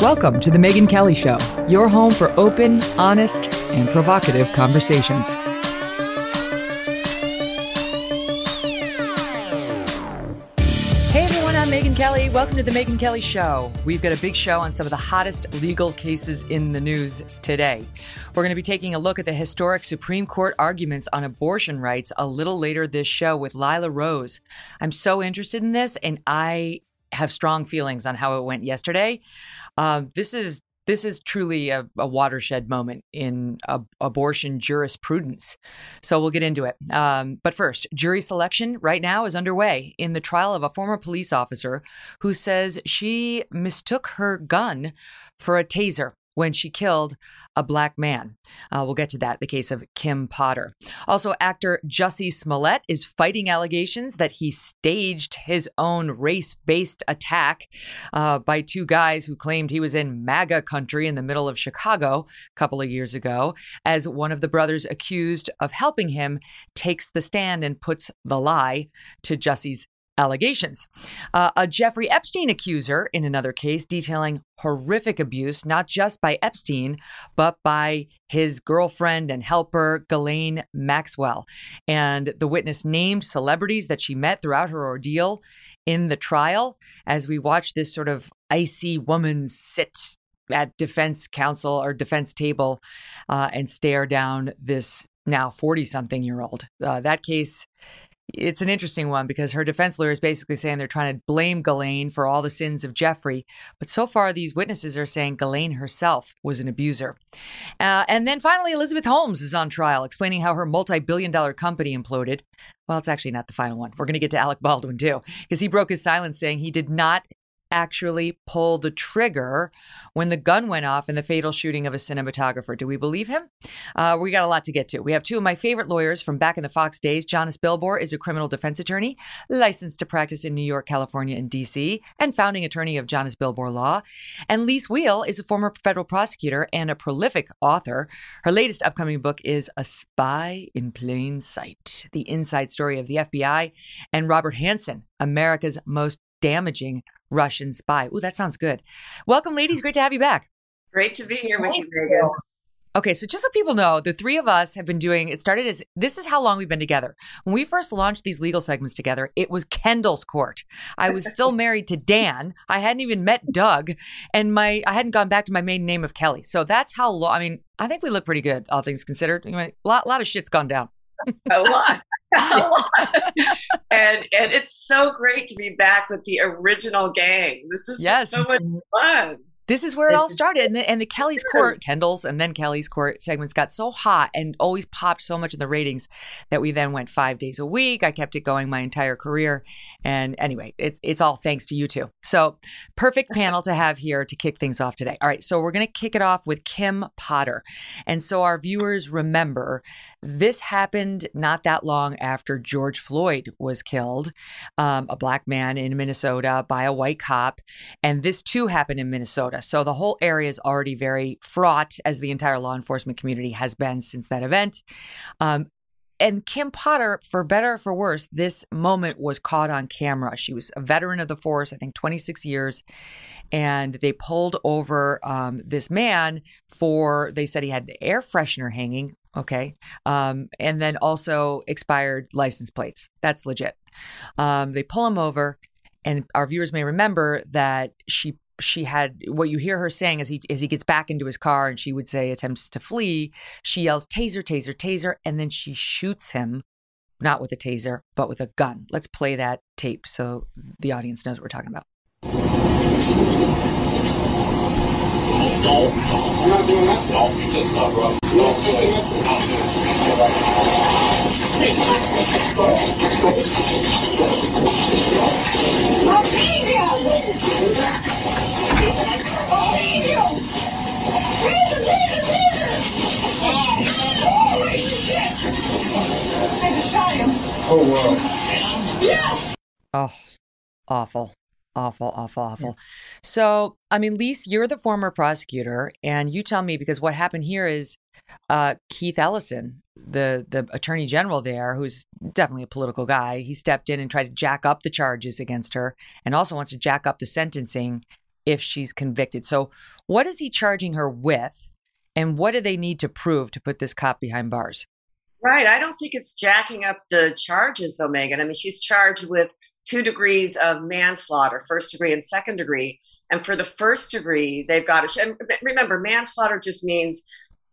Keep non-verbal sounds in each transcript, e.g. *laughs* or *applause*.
Welcome to The Megyn Kelly Show, your home for open, honest, and provocative conversations. Hey everyone, I'm Megyn Kelly. Welcome to The Megyn Kelly Show. We've got a big show on some of the hottest legal cases in the news today. We're going to be taking a look at the historic Supreme Court arguments on abortion rights a little later this show with Lila Rose. I'm so interested in this, and I have strong feelings on how it went yesterday. Um, this is this is truly a, a watershed moment in a, abortion jurisprudence. So we'll get into it. Um, but first, jury selection right now is underway in the trial of a former police officer who says she mistook her gun for a taser when she killed a black man. Uh, we'll get to that, the case of Kim Potter. Also, actor Jussie Smollett is fighting allegations that he staged his own race based attack uh, by two guys who claimed he was in MAGA country in the middle of Chicago a couple of years ago, as one of the brothers accused of helping him takes the stand and puts the lie to Jussie's allegations. Uh, a Jeffrey Epstein accuser in another case detailing horrific abuse, not just by Epstein, but by his girlfriend and helper, Ghislaine Maxwell. And the witness named celebrities that she met throughout her ordeal in the trial as we watch this sort of icy woman sit at defense counsel or defense table uh, and stare down this now 40 something year old. Uh, that case it's an interesting one because her defense lawyer is basically saying they're trying to blame Ghislaine for all the sins of Jeffrey. But so far, these witnesses are saying Ghislaine herself was an abuser. Uh, and then finally, Elizabeth Holmes is on trial, explaining how her multi billion dollar company imploded. Well, it's actually not the final one. We're going to get to Alec Baldwin too, because he broke his silence saying he did not actually pull the trigger when the gun went off in the fatal shooting of a cinematographer. Do we believe him? Uh, we got a lot to get to. We have two of my favorite lawyers from back in the Fox days. Jonna Spilbor is a criminal defense attorney, licensed to practice in New York, California, and D.C., and founding attorney of Jonna Spilbor Law. And Lis Wiehl is a former federal prosecutor and a prolific author. Her latest upcoming book is A Spy in Plain Sight, the inside story of the FBI, and Robert Hanssen, America's most damaging Russian spy. Ooh, that sounds good. Welcome, ladies. Great to have you back. Great to be here with you, Megyn. Okay, so just so people know, the three of us have been doing it started as this is how long we've been together. When we first launched these legal segments together, it was Kendall's court. I was still *laughs* married to Dan. I hadn't even met Doug, and my I hadn't gone back to my maiden name of Kelly. So that's how long. I mean, I think we look pretty good, all things considered. Anyway, a lot, lot of shit's gone down. A lot. *laughs* a lot. *laughs* and and it's so great to be back with the original gang. This is yes. so much fun. This is where it all started. And the, and the Kelly's Court, Kendall's, and then Kelly's Court segments got so hot and always popped so much in the ratings that we then went five days a week. I kept it going my entire career. And anyway, it's, it's all thanks to you two. So, perfect panel to have here to kick things off today. All right. So, we're going to kick it off with Kim Potter. And so, our viewers remember this happened not that long after George Floyd was killed, um, a black man in Minnesota by a white cop. And this too happened in Minnesota. So the whole area is already very fraught, as the entire law enforcement community has been since that event. Um, and Kim Potter, for better or for worse, this moment was caught on camera. She was a veteran of the force, I think 26 years. And they pulled over um, this man for, they said he had an air freshener hanging. Okay. Um, and then also expired license plates. That's legit. Um, they pull him over. And our viewers may remember that she she had what you hear her saying as he as he gets back into his car and she would say attempts to flee she yells taser taser taser and then she shoots him not with a taser but with a gun let's play that tape so the audience knows what we're talking about no, you're not doing that? No, you just stop, bro. No, do it. I'll do it. I'll do it. Oh wow. Yes. Oh, awful. Awful, awful, awful. Yeah. So, I mean, Lis, you're the former prosecutor, and you tell me because what happened here is uh, Keith Ellison, the the attorney general there, who's definitely a political guy, he stepped in and tried to jack up the charges against her, and also wants to jack up the sentencing if she's convicted. So, what is he charging her with, and what do they need to prove to put this cop behind bars? Right. I don't think it's jacking up the charges, though, Megyn. I mean, she's charged with two degrees of manslaughter, first degree and second degree. And for the first degree, they've got to. Remember, manslaughter just means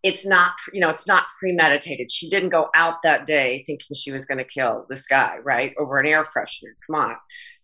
it's not, you know, it's not premeditated. She didn't go out that day thinking she was going to kill this guy, right, over an air freshener. Come on.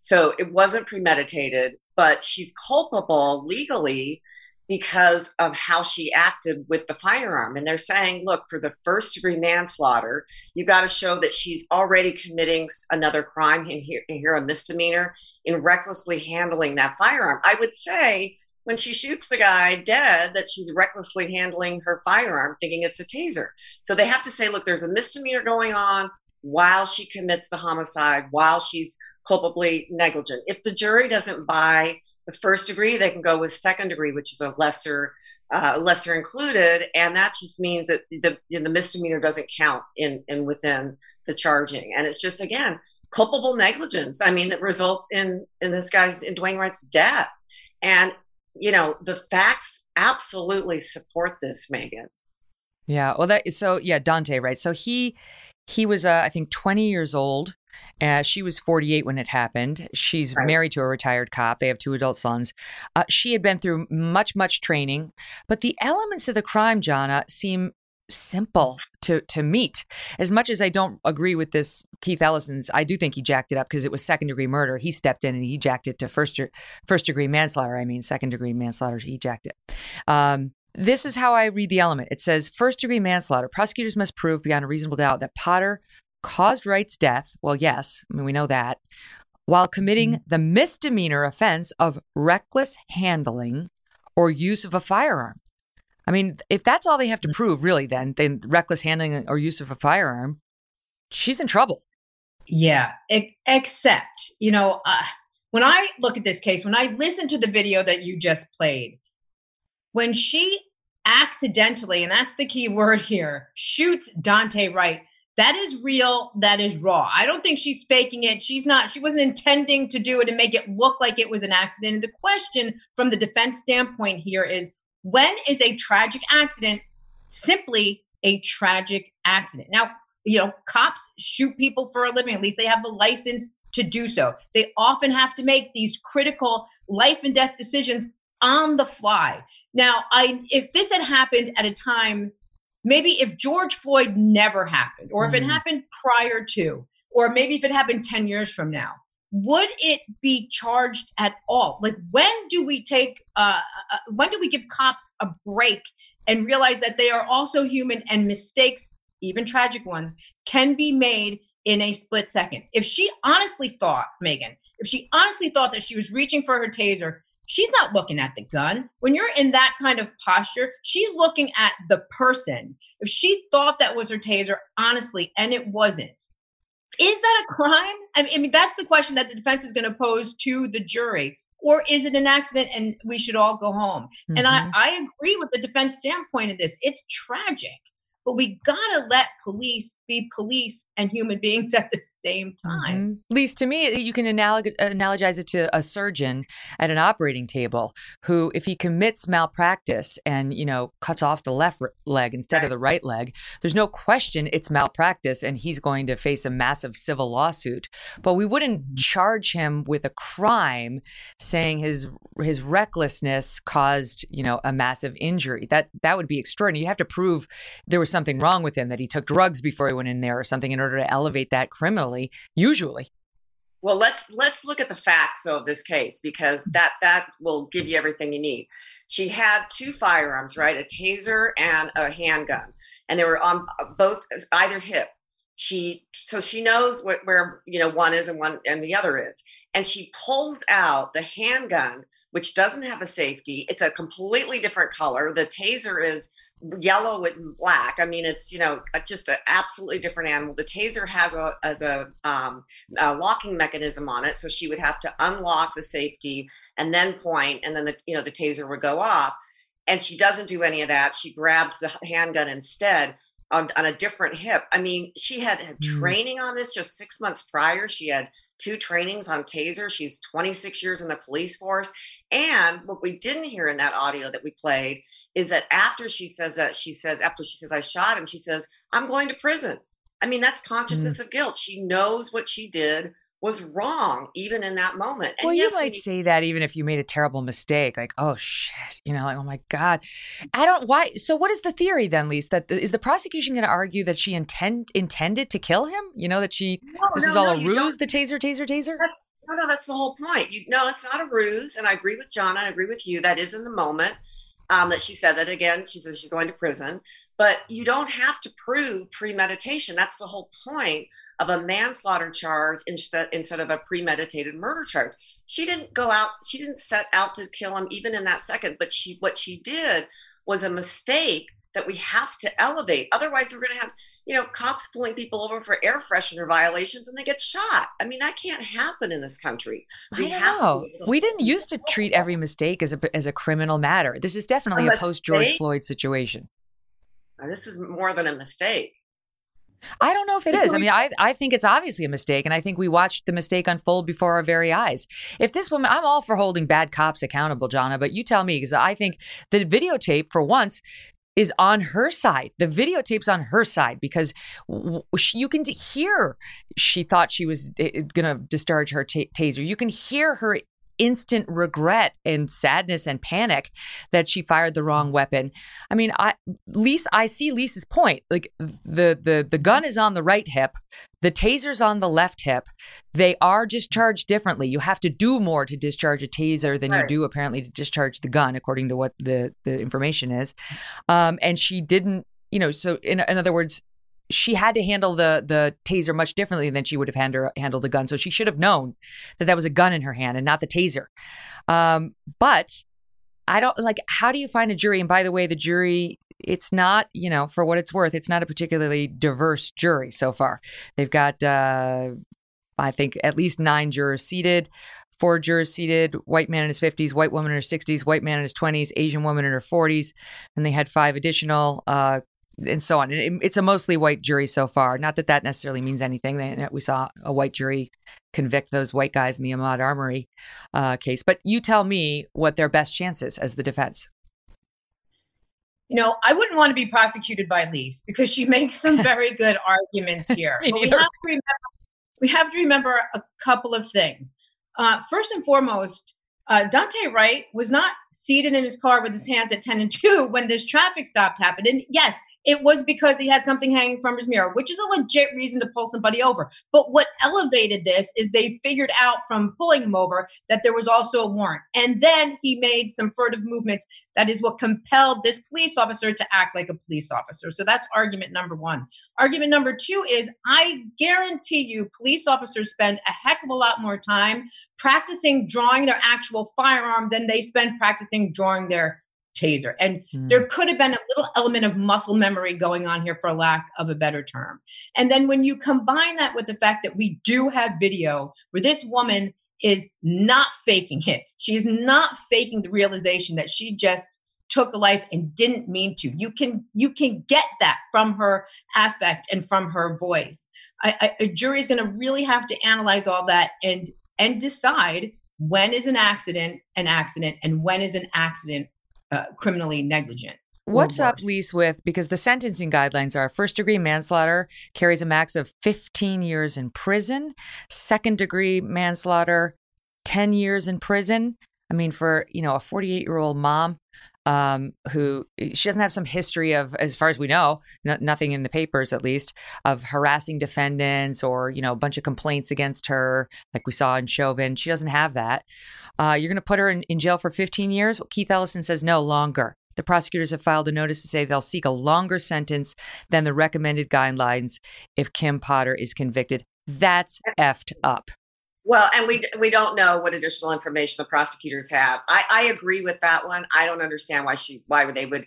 So it wasn't premeditated, but she's culpable legally because of how she acted with the firearm. And they're saying, look, for the first degree manslaughter, you got to show that she's already committing another crime in here, here, a misdemeanor, in recklessly handling that firearm. I would say when she shoots the guy dead that she's recklessly handling her firearm, thinking it's a taser. So they have to say, look, there's a misdemeanor going on while she commits the homicide, while she's culpably negligent. If the jury doesn't buy the first degree, they can go with second degree, which is a lesser uh, lesser included, and that just means that the the misdemeanor doesn't count in in within the charging, and it's just again culpable negligence. I mean, that results in in this guy's in Dwayne Wright's death, and you know the facts absolutely support this, Megyn. Yeah, well, that so yeah, Daunte, right? So he he was uh, I think 20 years old uh, she was 48 when it happened. She's right. married to a retired cop. They have two adult sons. Uh, she had been through much, much training, but the elements of the crime, Jonna, seem simple to to meet. As much as I don't agree with this Keith Ellison's, I do think he jacked it up because it was second degree murder. He stepped in and he jacked it to first first degree manslaughter. I mean, second degree manslaughter. He jacked it. Um, this is how I read the element. It says first degree manslaughter. Prosecutors must prove beyond a reasonable doubt that Potter caused Wright's death. Well, yes, I mean, we know that. While committing mm-hmm. the misdemeanor offense of reckless handling or use of a firearm. I mean, if that's all they have to mm. prove, really, then, then reckless handling or use of a firearm, she's in trouble. Yeah, except, you know, uh, when I look at this case, when I listen to the video that you just played, when she accidentally, and that's the key *laughs* word here, shoots Daunte Wright, that is real that is raw. I don't think she's faking it. She's not she wasn't intending to do it and make it look like it was an accident. And the question from the defense standpoint here is when is a tragic accident simply a tragic accident? Now you know cops shoot people for a living. At least they have the license to do so. They often have to make these critical life and death decisions on the fly. Now i if this had happened at a time maybe if George Floyd never happened, or if mm-hmm. it happened prior to, or maybe if it happened 10 years from now, would it be charged at all? Like, when do we take, uh, uh, when do we give cops a break and realize that they are also human and mistakes, even tragic ones, can be made in a split second? If she honestly thought, Megyn, if she honestly thought that she was reaching for her taser she's not looking at the gun. When you're in that kind of posture, she's looking at the person. If she thought that was her taser, honestly, and it wasn't, is that a crime? I mean, I mean that's the question that the defense is going to pose to the jury. Or is it an accident and we should all go home? Mm-hmm. And I, mm-hmm. I agree with the defense standpoint of this. It's tragic but we gotta let police be police and human beings at the same time. Mm-hmm. Lise, to me, you can analog- analogize it to a surgeon at an operating table who, if he commits malpractice and you know cuts off the left leg instead right. of the right leg, there's no question it's malpractice, and he's going to face a massive civil lawsuit. But we wouldn't mm-hmm. charge him with a crime, saying his his recklessness caused you know a massive injury. That that would be extraordinary. You'd have to prove there was something wrong with him, that he took drugs before he went in there or something in order to elevate that criminally, usually. Well, let's let's look at the facts of this case because mm-hmm. that that will give you everything you need. She had two firearms, right? A taser and a handgun, and they were on uh, both either hip. She so she knows what, where you know one is and one and the other is, and she pulls out the handgun, which doesn't have a safety. It's a completely different color. The taser is yellow and black. I mean, it's you know just an absolutely different animal. The taser has a as a, um, a locking mechanism on it, so she would have to unlock the safety and then point, and then the you know the taser would go off. And she doesn't do any of that. She grabs the handgun instead on, on a different hip. I mean, she had, had mm. training on this just six months prior. She had two trainings on taser. She's 26 years in the police force. And what we didn't hear in that audio that we played is that after she says that, she says, after she says, I shot him, she says, I'm going to prison. I mean, that's consciousness mm. of guilt. She knows what she did was wrong even in that moment. And well, yes, you might say that even if you made a terrible mistake, like, oh shit, you know, like, oh my God. I don't why so what is the theory then, Lis? That is the prosecution gonna argue that she intend intended to kill him? You know, that she no, this no, is all no, a ruse, the taser, taser, taser? That's, no, no, that's the whole point. You no, it's not a ruse. And I agree with John, I agree with you. That is in the moment. Um, that she said that again. She says she's going to prison. But you don't have to prove premeditation. That's the whole point of a manslaughter charge instead instead of a premeditated murder charge. She didn't go out, she didn't set out to kill him even in that second, but she what she did was a mistake that we have to elevate. Otherwise, we're going to have, you know, cops pulling people over for air freshener violations and they get shot. I mean, that can't happen in this country. We I know. we didn't used to treat every mistake as a as a criminal matter. This is definitely a, a post George Floyd situation. This is more than a mistake. I don't know if it is. I mean, I, I think it's obviously a mistake, and I think we watched the mistake unfold before our very eyes. If this woman, I'm all for holding bad cops accountable, Jonna, but you tell me, because I think the videotape, for once, is on her side. The videotape's on her side because you can hear she thought she was eh, going to discharge her t- taser. You can hear her instant regret and sadness and panic that she fired the wrong weapon. I mean, I Lis, I see Lisa's point. Like the the the gun is on the right hip, the taser's on the left hip. They are discharged differently. You have to do more to discharge a taser than right. you do apparently to discharge the gun, according to what the the information is. Um, and she didn't you know, so in, in other words, she had to handle the the taser much differently than she would have handle, handled the gun. So she should have known that that was a gun in her hand and not the taser. Um, but I don't like. How do you find a jury? And by the way, the jury. It's not, you know, for what it's worth, it's not a particularly diverse jury so far. They've got, uh, I think, at least nine jurors seated four jurors seated white man in his 50s white woman in her 60s white man in his 20s asian woman in her 40s and they had five additional uh, and so on. It, it's a mostly white jury so far. Not that that necessarily means anything. They, we saw a white jury convict those white guys in the Ahmaud Arbery uh, case. But you tell me what their best chances as the defense. You know, I wouldn't want to be prosecuted by Lise because she *laughs* makes some *laughs* very good arguments here. but we have, to remember, we have to remember a couple of things. Uh, first and foremost, uh, Daunte Wright was not seated in his car with his hands at 10 and 2 *laughs* when this traffic stop happened. And yes, it was because he had something hanging from his mirror, which is a legit reason to pull somebody over. But what elevated this is they figured out from pulling him over that there was also a warrant. And then he made some furtive movements. That is what compelled this police officer to act like a police officer. So that's argument number one. Argument number two is I guarantee you, police officers spend a heck of a lot more time practicing drawing their actual firearm than they spend practicing drawing their taser. And mm. there could have been a little element of muscle memory going on here, for lack of a better term. And then when you combine that with the fact that we do have video where this woman is not faking it, she is not faking the realization that she just took a life and didn't mean to. You can you can get that from her affect and from her voice. I, I, a jury is going to really have to analyze all that and and decide when is an accident an accident and when is an accident uh, criminally negligent. What's up, Lis, with because the sentencing guidelines are first degree manslaughter carries a max of 15 years in prison, second degree manslaughter, 10 years in prison. I mean, for, you know, a 48 year old mom um, who she doesn't have some history of, as far as we know, nothing in the papers at least, of harassing defendants or, you know, a bunch of complaints against her, like we saw in Chauvin. She doesn't have that. Uh, you're going to put her in, in jail for 15 years? Keith Ellison says no, longer. The prosecutors have filed a notice to say they'll seek a longer sentence than the recommended guidelines if Kim Potter is convicted. That's effed up. Well, and we we don't know what additional information the prosecutors have. I, I agree with that one. I don't understand why she why they would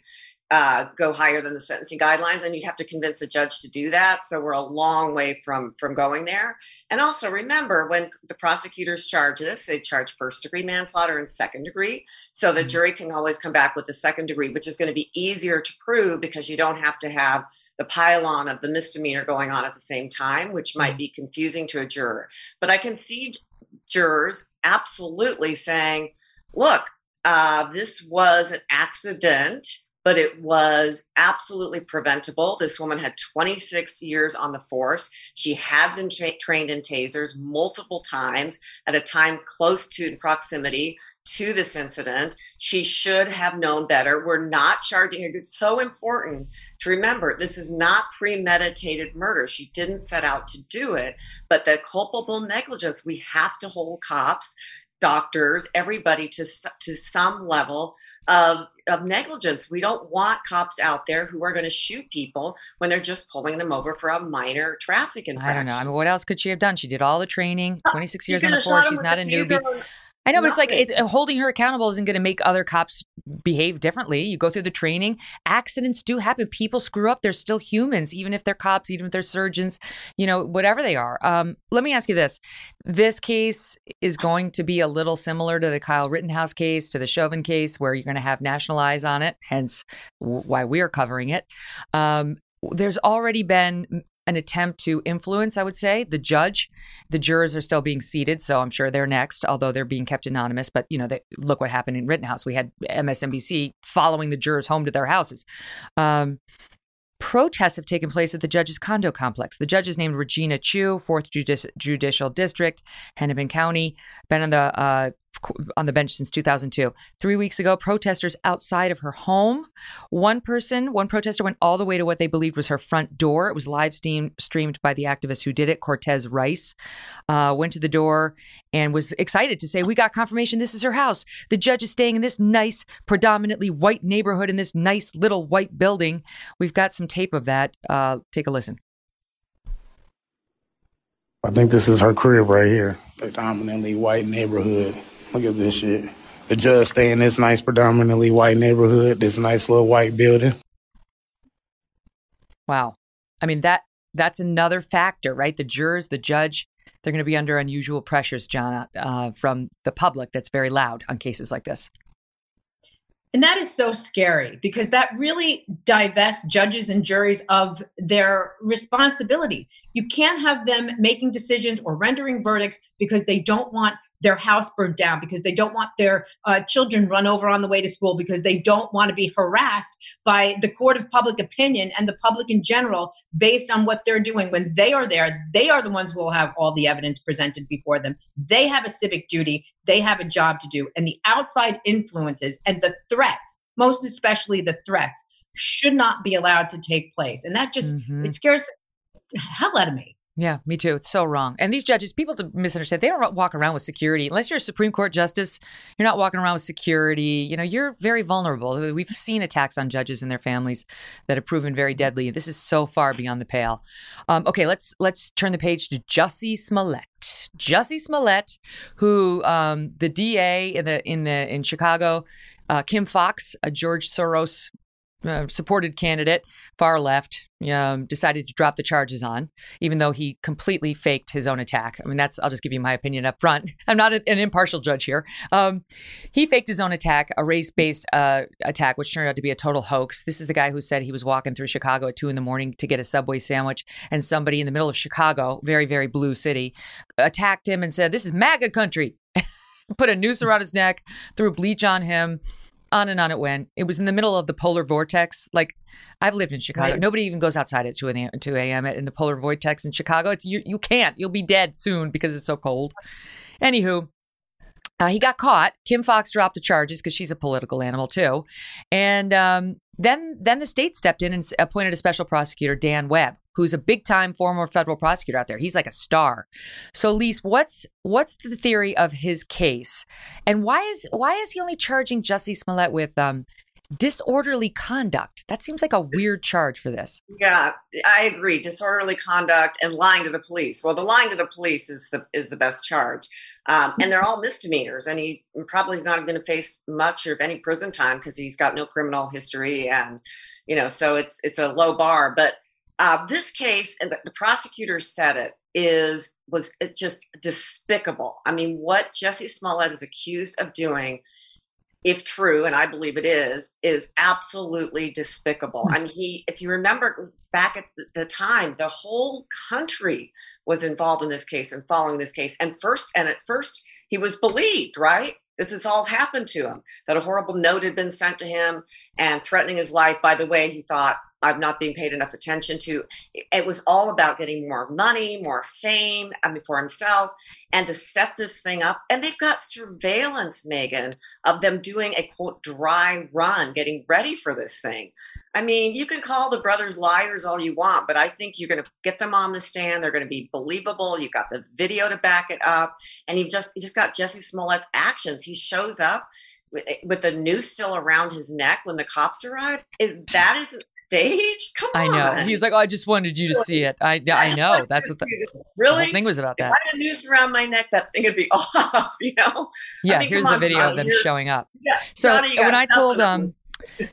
uh, go higher than the sentencing guidelines, and you'd have to convince a judge to do that. So we're a long way from from going there. And also remember, when the prosecutors charge this, they charge first degree manslaughter and second degree. So the jury can always come back with the second degree, which is going to be easier to prove because you don't have to have the pylon of the misdemeanor going on at the same time, which might be confusing to a juror. But I can see jurors absolutely saying, look, uh, this was an accident but it was absolutely preventable. This woman had 26 years on the force. She had been tra- trained in tasers multiple times at a time close to in proximity to this incident. She should have known better. We're not charging her. It's so important to remember this is not premeditated murder. She didn't set out to do it, but the culpable negligence, we have to hold cops, doctors, everybody to, to some level of, of negligence. We don't want cops out there who are going to shoot people when they're just pulling them over for a minor traffic infraction. I don't know. I mean, what else could she have done? She did all the training, ah, 26 years on the force. She's not a newbie. I know, but it's like it's, holding her accountable isn't going to make other cops behave differently. You go through the training. Accidents do happen. People screw up. They're still humans, even if they're cops, even if they're surgeons, you know, whatever they are. Um, let me ask you this: This case is going to be a little similar to the Kyle Rittenhouse case, to the Chauvin case, where you're going to have national eyes on it. Hence, why we are covering it. Um, there's already been an attempt to influence, I would say, the judge. The jurors are still being seated, so I'm sure they're next, although they're being kept anonymous. But, you know, they, look what happened in Rittenhouse. We had MSNBC following the jurors home to their houses. Um, protests have taken place at the judge's condo complex. The judge is named Regina Chu, 4th Judici- Judicial District, Hennepin County, been on the uh, on the bench since 2002. Three weeks ago, protesters outside of her home. One person, one protester went all the way to what they believed was her front door. It was live stream, streamed by the activist who did it, Cortez Rice. Uh, went to the door and was excited to say, We got confirmation this is her house. The judge is staying in this nice, predominantly white neighborhood in this nice little white building. We've got some tape of that. Uh, take a listen. I think this is her crib right here. Predominantly white neighborhood. Look at this shit. The judge stay in this nice, predominantly white neighborhood, this nice little white building. Wow. I mean that that's another factor, right? The jurors, the judge, they're going to be under unusual pressures, John, uh, from the public that's very loud on cases like this. And that is so scary because that really divests judges and juries of their responsibility. You can't have them making decisions or rendering verdicts because they don't want their house burned down because they don't want their uh, children run over on the way to school because they don't want to be harassed by the court of public opinion and the public in general based on what they're doing. When they are there they are the ones who will have all the evidence presented before them. They have a civic duty. They have a job to do. And the outside influences and the threats most especially the threats should not be allowed to take place. And that just mm-hmm. it scares the hell out of me yeah, me too. It's so wrong. And these judges, people to misunderstand, they don't walk around with security. Unless you're a Supreme Court justice, you're not walking around with security. You know, you're very vulnerable. We've seen attacks on judges and their families that have proven very deadly. This is so far beyond the pale. Um, okay, let's let's turn the page to Jussie Smollett. Jussie Smollett, who um, the DA in the in the in Chicago, uh, Kim Foxx, a George Soros uh, supported candidate, far left, um, decided to drop the charges on, even though he completely faked his own attack. I mean, that's, I'll just give you my opinion up front. *laughs* I'm not a, an impartial judge here. Um, he faked his own attack, a race based uh, attack, which turned out to be a total hoax. This is the guy who said he was walking through Chicago at two in the morning to get a Subway sandwich, and somebody in the middle of Chicago, very, very blue city, attacked him and said, This is MAGA country. *laughs* Put a noose around his neck, threw bleach on him on and on it went. It was in the middle of the polar vortex. Like I've lived in Chicago. Right. Nobody even goes outside at 2 a.m. 2 a.m. in the polar vortex in Chicago. It's, you, you can't. You'll be dead soon because it's so cold. Anywho, uh, he got caught. Kim Foxx dropped the charges because she's a political animal too, and um, then then the state stepped in and appointed a special prosecutor, Dan Webb, who's a big time former federal prosecutor out there. He's like a star. So, Lis, what's what's the theory of his case, and why is why is he only charging Jussie Smollett with um, disorderly conduct. That seems like a weird charge for this. Yeah, I agree. Disorderly conduct and lying to the police. Well, the lying to the police is the is the best charge, um, and they're all misdemeanors. And he probably is not going to face much of any prison time because he's got no criminal history, and you know, so it's it's a low bar. But uh, this case, and the prosecutor said it is was just despicable. I mean, what Jussie Smollett is accused of doing if true, and I believe it is, is absolutely despicable. Mm. I mean, he, if you remember back at the time, the whole country was involved in this case and following this case. And first, and at first, he was believed, right? This has all happened to him, that a horrible note had been sent to him and threatening his life. By the way, he thought, I'm not being paid enough attention to. It was all about getting more money, more fame, I mean, for himself, and to set this thing up. And they've got surveillance, Megyn, of them doing a quote dry run, getting ready for this thing. I mean, you can call the brothers liars all you want, but I think you're going to get them on the stand. They're going to be believable. You got the video to back it up, and you just you just got Jussie Smollett's actions. He shows up Eh, with the noose still around his neck when the cops arrive. Is that isn't staged? Come on i know. he's like oh, i just wanted you to see it. I i *laughs* know. That's what the, really? the whole thing was about that. If i had a noose around my neck that thing would be *laughs* off you know? Yeah I mean, here's the on, video Johnny, of them showing up. Yeah, so Johnny, when i told nothing. um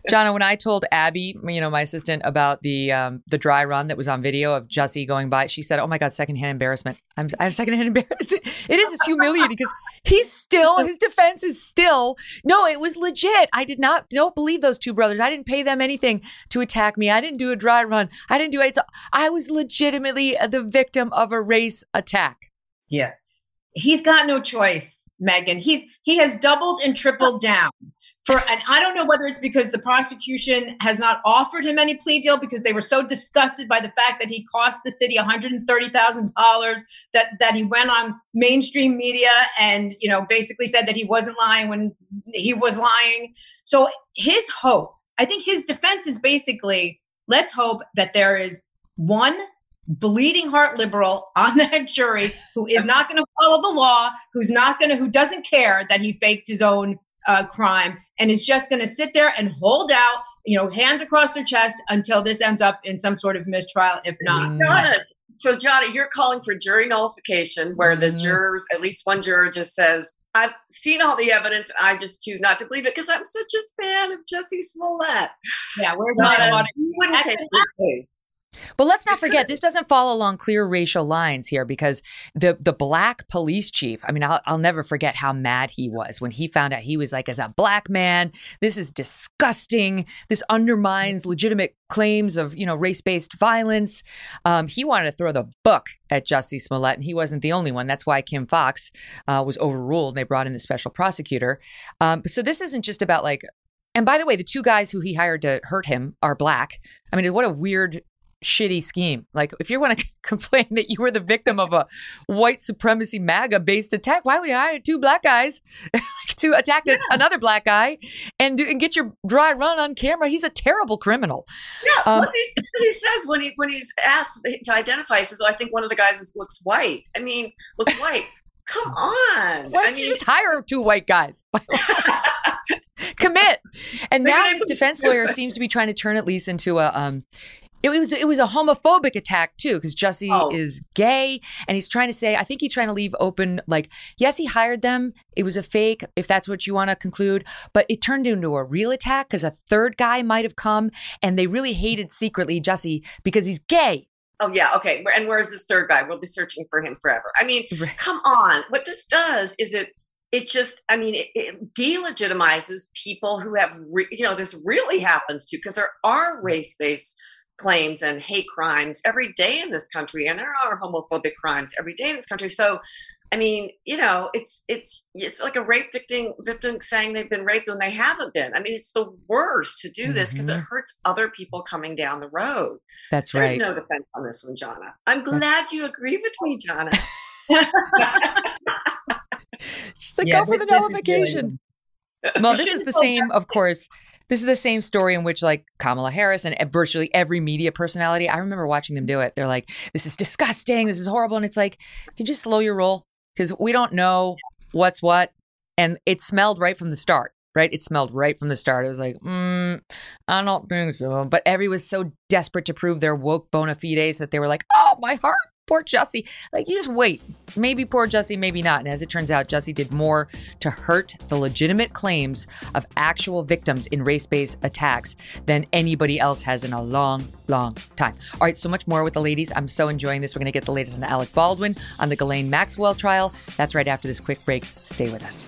Jonna, when I told Abby, you know, my assistant, about the um, the dry run that was on video of Jussie going by, she said, "Oh my God, secondhand embarrassment. I'm, I have secondhand *laughs* embarrassment. It is. It's humiliating because he's still his defense is still no. It was legit. I did not don't believe those two brothers. I didn't pay them anything to attack me. I didn't do a dry run. I didn't do it. I was legitimately the victim of a race attack. Yeah. He's got no choice, Megyn. He's he has doubled and tripled down. For and I don't know whether it's because the prosecution has not offered him any plea deal because they were so disgusted by the fact that he cost the city $130,000 that that he went on mainstream media and you know basically said that he wasn't lying when he was lying. So his hope, I think his defense is basically let's hope that there is one bleeding heart liberal on *laughs* that jury who is not going to follow the law, who's not going to, who doesn't care that he faked his own uh, crime, and is just going to sit there and hold out, you know, hands across their chest until this ends up in some sort of mistrial. If not, Jonna, so Johnny, you're calling for jury nullification where the Mhm. jurors, at least one juror just says, I've seen all the evidence and I just choose not to believe it because I'm such a fan of Jussie Smollett. yeah, where's my Jonna, audit? you wouldn't take this case. But let's not forget, this doesn't fall along clear racial lines here because the the black police chief. I mean, I'll, I'll never forget how mad he was when he found out he was like, as a black man, this is disgusting. This undermines legitimate claims of you know race based violence. Um, he wanted to throw the book at Jussie Smollett, and he wasn't the only one. That's why Kim Foxx uh, was overruled. They brought in the special prosecutor. Um, so this isn't just about like. And by the way, the two guys who he hired to hurt him are black. I mean, what a weird shitty scheme. Like, if you want to *laughs* complain that you were the victim of a white supremacy MAGA based attack, why would you hire two black guys *laughs* to attack a- another black guy and do, and get your dry run on camera? He's a terrible criminal. Yeah, Um, what he, says when he when he's asked to identify, he says, "Oh, I think one of the guys is, looks white." I mean, look *laughs* white. Come on. Why I don't you mean, just hire two white guys? Commit. And now his defense lawyer seems to be trying to turn at least into a um it was it was a homophobic attack too because Jussie Oh. is gay and he's trying to say I think he's trying to leave open like yes he hired them it was a fake if that's what you want to conclude but it turned into a real attack because a third guy might have come and they really hated secretly Jussie because he's gay oh yeah, okay. And where's this third guy? We'll be searching for him forever. I mean, Right. come on. What this does is it it just i mean it, it delegitimizes people who have re- you know this really happens to because there are race-based claims and hate crimes every day in this country and there are homophobic crimes every day in this country so i mean you know it's it's it's like a rape victim victim saying they've been raped when they haven't been i mean it's the worst to do this because it Mhm. hurts other people coming down the road that's right. there's no defense on this one jonna i'm glad you agree with me jonna *laughs* she's like Yeah, go for the nullification *laughs* well, this is the same, of course. This is the same story in which, like Kamala Harris and virtually every media personality, I remember watching them do it. They're like, "This is disgusting. This is horrible," and it's like, can you just slow your roll because we don't know what's what, and it smelled right from the start. right? It smelled right from the start. It was like, mm, I don't think so. But every was so desperate to prove their woke bona fides that they were like, oh, my heart, poor Jussie. Like, you just wait. Maybe poor Jussie, maybe not. And as it turns out, Jussie did more to hurt the legitimate claims of actual victims in race based attacks than anybody else has in a long, long time. All right, so much more with the ladies. I'm so enjoying this. We're going to get the latest on Alec Baldwin on the Ghislaine Maxwell trial. That's right after this quick break. Stay with us.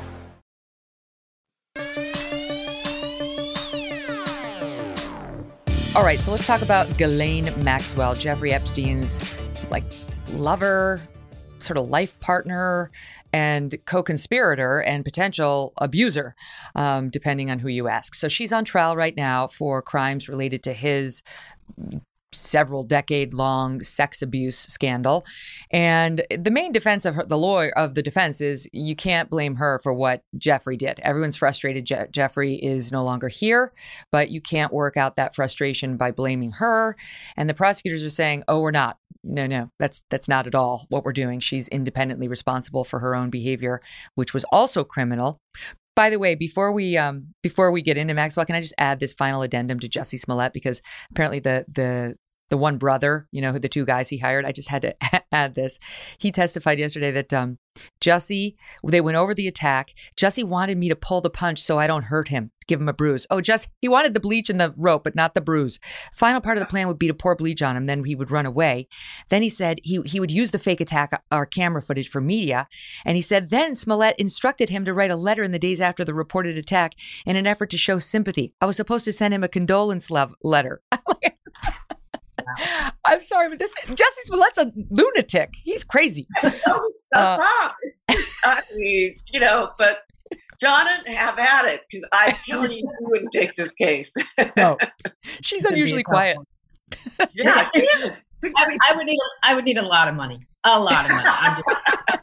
All right, so let's talk about Ghislaine Maxwell, Jeffrey Epstein's like lover, sort of life partner, and co-conspirator and potential abuser, um, depending on who you ask. So she's on trial right now for crimes related to his several decade long sex abuse scandal. And the main defense of her, the lawyer of the defense is you can't blame her for what Jeffrey did. Everyone's frustrated Je- Jeffrey is no longer here but you can't work out that frustration by blaming her. And the prosecutors are saying oh we're not. No no that's that's not at all what we're doing. She's independently responsible for her own behavior which was also criminal by the way, before we um before we get into Maxwell, can I just add this final addendum to Jussie Smollett? Because apparently the the the one brother, you know, the two guys he hired, I just had to *laughs* add this. He testified yesterday that um they went over the attack. Jussie wanted me to pull the punch so I don't hurt him, give him a bruise. Oh, just he wanted the bleach and the rope, but not the bruise. Final part of the plan would be to pour bleach on him, then he would run away. Then he said he he would use the fake attack our camera footage for media, and he said then Smollett instructed him to write a letter in the days after the reported attack in an effort to show sympathy. I was supposed to send him a condolence lev- *laughs* letter. *laughs* I'm sorry, but this Jussie Smollett's a lunatic. He's crazy. *laughs* Stuff Uh, up. It's just, I mean, you know, but John and have at it because I'm telling you, you wouldn't take this case. *laughs* No, she's unusually quiet. yeah, she is. I, I would need a, I would need a lot of money. A lot of money. I'm just,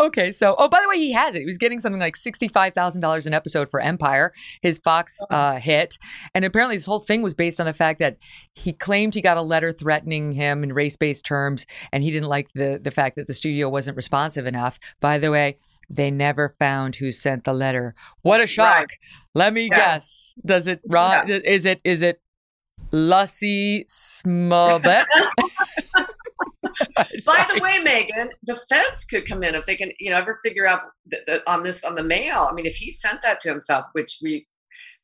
Okay, so oh, by the way, he has it. He was getting something like sixty-five thousand dollars an episode for Empire, his Fox uh, hit, and apparently this whole thing was based on the fact that he claimed he got a letter threatening him in race-based terms, and he didn't like the the fact that the studio wasn't responsive enough. By the way. They never found who sent the letter. What a shock! Right. Let me Yeah. guess. Does it Ron? Is it is it Jussie Smollett? *laughs* *laughs* By the way, Megyn, the feds could come in if they can, you know, ever figure out th- th- on this on the mail. I mean, if he sent that to himself, which we,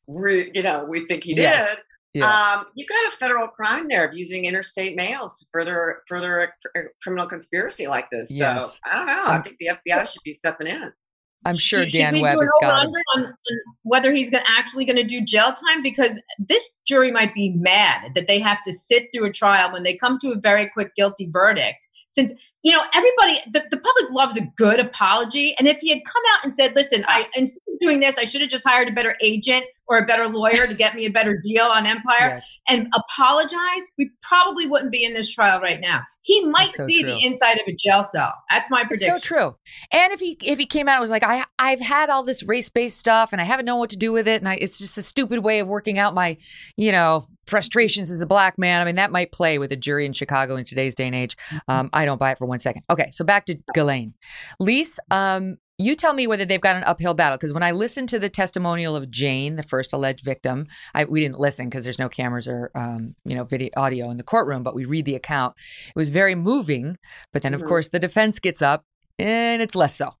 we you know, we think he Yes. did. Yeah. Um, you've got a federal crime there of using interstate mails to further further a, a criminal conspiracy like this. Yes. So I don't know. I Um, think the FBI should be stepping in. I'm sure should Dan we Webb has got him. over-under on, on whether he's going actually going to do jail time because this jury might be mad that they have to sit through a trial when they come to a very quick guilty verdict. Since you know everybody, the, the public loves a good apology, and if he had come out and said, "Listen, I instead of doing this, I should have just hired a better agent or a better lawyer to get me a better deal on Empire," Yes. and apologize, we probably wouldn't be in this trial right now. He might so see true. the inside of a jail cell. That's my It's prediction. so true. And if he if he came out and was like, I I've had all this race based stuff and I haven't known what to do with it, and I, it's just a stupid way of working out my, you know, frustrations as a black man. I mean, that might play with a jury in Chicago in today's day and age. Um, I don't buy it for one second. Okay, so back to Ghislaine. Lis, um, you tell me whether they've got an uphill battle because when I listened to the testimonial of Jane, the first alleged victim, I, we didn't listen because there's no cameras or um, you know video audio in the courtroom, but we read the account. It was very moving, but then of Mhm. course the defense gets up and it's less so.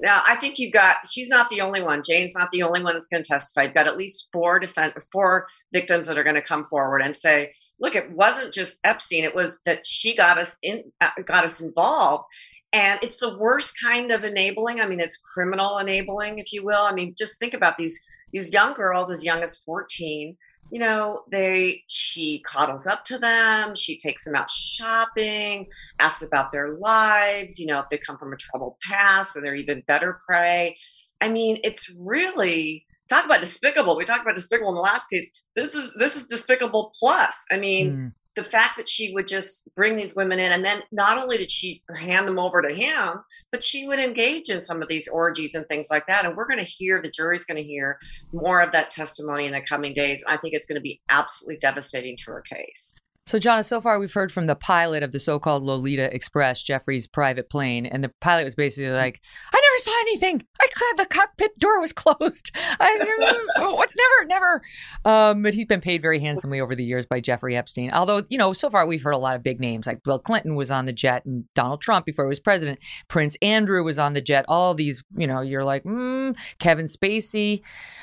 Now, I think you got. She's not the only one. Jane's not the only one that's going to testify. You've got at least four defend, four victims that are going to come forward and say, "Look, it wasn't just Epstein. It was that she got us in, uh, got us involved." And it's the worst kind of enabling. I mean, it's criminal enabling, if you will. I mean, just think about these these young girls as young as fourteen you know, they she coddles up to them, she takes them out shopping, asks about their lives, you know, if they come from a troubled past, or they're even better prey. I mean, it's really talk about despicable. We talked about despicable in the last case. This is this is despicable plus. I mean, mm. the fact that she would just bring these women in and then not only did she hand them over to him, but she would engage in some of these orgies and things like that. And we're going to hear, the jury's going to hear more of that testimony in the coming days. I think it's going to be absolutely devastating to her case. So, John, so far we've heard from the pilot of the so called Lolita Express, Jeffrey's private plane. And the pilot was basically like, I never saw anything. I the cockpit door was closed. I *laughs* what, never, never. Um, but he's been paid very handsomely over the years by Jeffrey Epstein. Although, you know, so far we've heard a lot of big names like Bill Clinton was on the jet and Donald Trump before he was president. Prince Andrew was on the jet. All these, you know, you're like, mm, Kevin Spacey,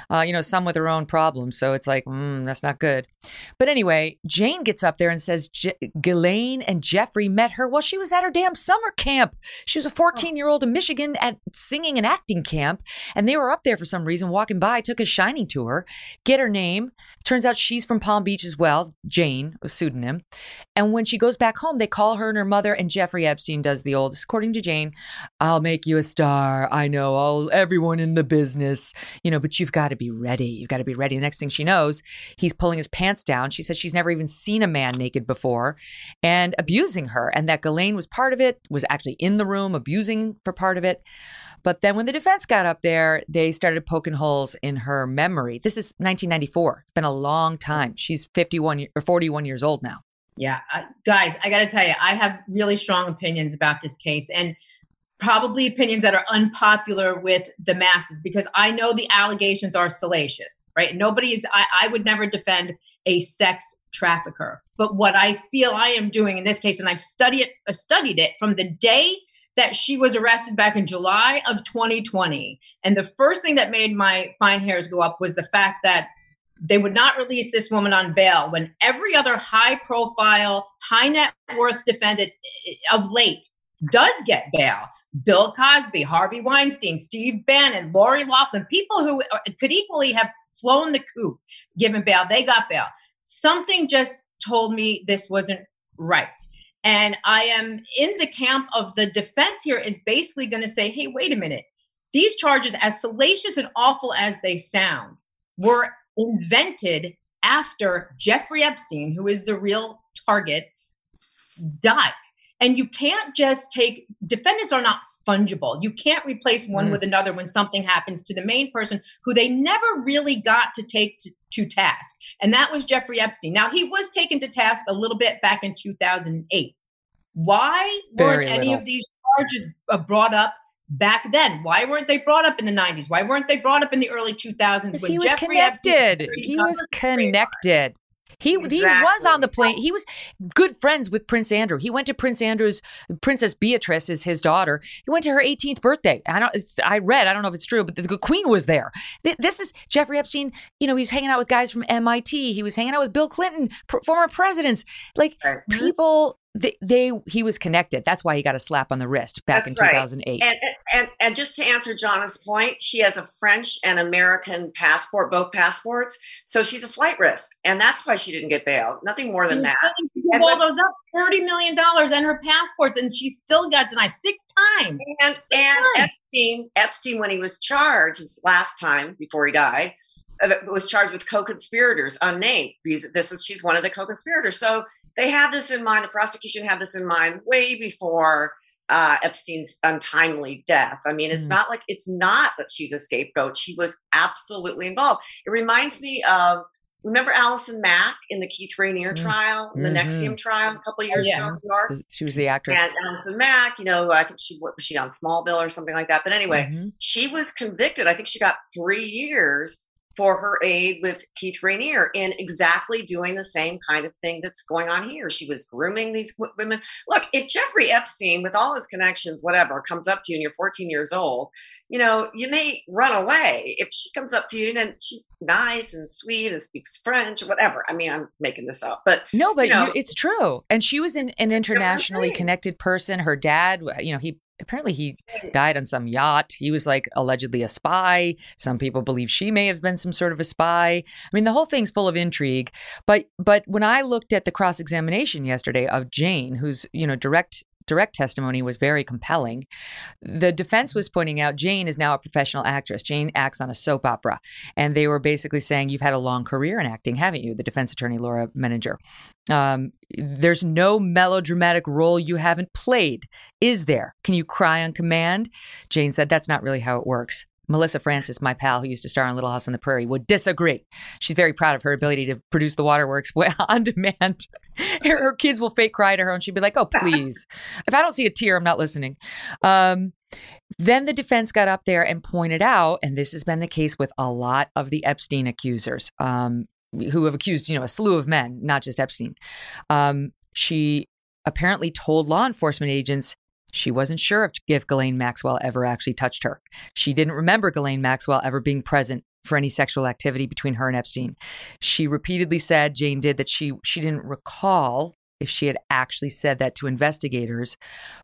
uh, you know, some with their own problems. So it's like, mm, that's not good. But anyway, Jane gets up there there and says Je- Ghislaine and Jeffrey met her while she was at her damn summer camp. She was a 14 year old in Michigan at singing and acting camp, and they were up there for some reason, walking by, took a shining to her, get her name. Turns out she's from Palm Beach as well, Jane, a pseudonym. And when she goes back home, they call her and her mother, and Jeffrey Epstein does the old, according to Jane, I'll make you a star. I know all everyone in the business, you know, but you've got to be ready. You've got to be ready. The next thing she knows, he's pulling his pants down. She says she's never even seen a man naked before and abusing her. And that Ghislaine was part of it, was actually in the room abusing for part of it. But then when the defense got up there, they started poking holes in her memory. This is 1994. It's been a long time. She's 51 or 41 years old now. Yeah, uh, guys, I got to tell you, I have really strong opinions about this case and probably opinions that are unpopular with the masses because I know the allegations are salacious, right? Nobody is, I, I would never defend a sex trafficker. But what I feel I am doing in this case, and I've studied studied it from the day that she was arrested back in July of 2020. And the first thing that made my fine hairs go up was the fact that they would not release this woman on bail when every other high profile, high net worth defendant uh, of late does get bail. Bill Cosby, Harvey Weinstein, Steve Bannon, Lori Loughlin, people who uh, could equally have flown the coop given bail, they got bail something just told me this wasn't right. And I am in the camp of the defense here is basically going to say, hey, wait a minute. These charges, as salacious and awful as they sound, were invented after Jeffrey Epstein, who is the real target, died. And you can't just take defendants are not fungible. You can't replace one mm. with another when something happens to the main person who they never really got to take to, to task. And that was Jeffrey Epstein. Now, he was taken to task a little bit back in 2008. Why Very weren't any of these charges uh, brought up back then? Why weren't they brought up in the 90s? Why weren't they brought up in the early 2000s? When he was Jeffrey connected. Epstein, he was connected. He exactly. he was on the plane. He was good friends with Prince Andrew. He went to Prince Andrew's Princess Beatrice is his daughter. He went to her 18th birthday. I don't. I read. I don't know if it's true, but the Queen was there. This is Jeffrey Epstein. You know, he's hanging out with guys from MIT. He was hanging out with Bill Clinton, former presidents. Like people they, they, he was connected. That's why he got a slap on the wrist back That's in 2008. And, and and just to answer Jonna's point, she has a French and American passport, both passports. So she's a flight risk, and that's why she didn't get bail. Nothing more than that. And all those up, thirty million dollars and her passports, and she still got denied six times. And six and times. Epstein, Epstein, when he was charged his last time before he died, uh, was charged with co-conspirators, unnamed. These, this is she's one of the co-conspirators. So they had this in mind. The prosecution had this in mind way before uh, Epstein's untimely death. I mean, it's mm. not like it's not that she's a scapegoat. She was absolutely involved. It reminds me of remember Allison Mack in the Keith Raniere mm. trial, mm-hmm. the NXIVM trial a couple of years oh, yeah. ago in New York. She was the actress. And Allison Mack, you know, I think she was she on Smallville or something like that. But anyway, mm-hmm. she was convicted. I think she got three years for her aid with Keith Raniere in exactly doing the same kind of thing that's going on here. She was grooming these women. Look, if Jeffrey Epstein, with all his connections, whatever, comes up to you and you're 14 years old, you know, you may run away. If she comes up to you and she's nice and sweet and speaks French whatever. I mean, I'm making this up, but no, but you know, it's true. And she was an, an internationally connected person. Her dad, you know, he apparently he died on some yacht. He was like allegedly a spy. Some people believe she may have been some sort of a spy. I mean, the whole thing's full of intrigue. But but when I looked at the cross examination yesterday of Jane, who's you know direct direct testimony was very compelling. The defense was pointing out Jane is now a professional actress. Jane acts on a soap opera. And they were basically saying, You've had a long career in acting, haven't you? The defense attorney, Laura Menninger. Um, there's no melodramatic role you haven't played, is there? Can you cry on command? Jane said, That's not really how it works. Melissa Francis, my pal who used to star on Little House on the Prairie, would disagree. She's very proud of her ability to produce the waterworks *laughs* on demand. her, her, kids will fake cry to her, and she'd be like, "Oh, please! if I don't see a tear, I'm not listening." Um, then the defense got up there and pointed out, and this has been the case with a lot of the Epstein accusers, um, who have accused, you know, a slew of men, not just Epstein. Um, she apparently told law enforcement agents she wasn't sure if, if Ghislaine Maxwell ever actually touched her. She didn't remember Ghislaine Maxwell ever being present for any sexual activity between her and Epstein. She repeatedly said, Jane did, that she she didn't recall if she had actually said that to investigators.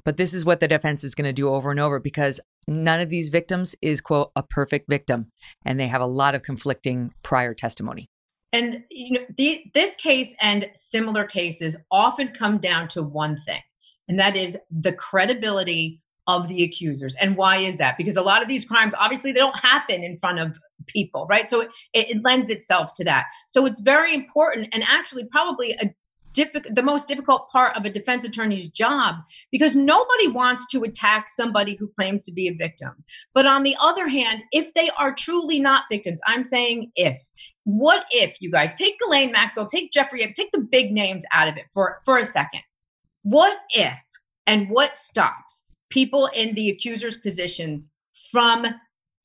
But this is what the defense is going to do over and over because none of these victims is, quote, a perfect victim. And they have a lot of conflicting prior testimony. And you know, the, this case and similar cases often come down to one thing and that is the credibility of the accusers. And why is that? Because a lot of these crimes, obviously, they don't happen in front of people, right? So it, it lends itself to that. So it's very important and actually probably a difficult the most difficult part of a defense attorney's job because nobody wants to attack somebody who claims to be a victim but on the other hand if they are truly not victims i'm saying if what if you guys take Ghislaine Maxwell take Jeffrey take the big names out of it for for a second what if and what stops people in the accuser's positions from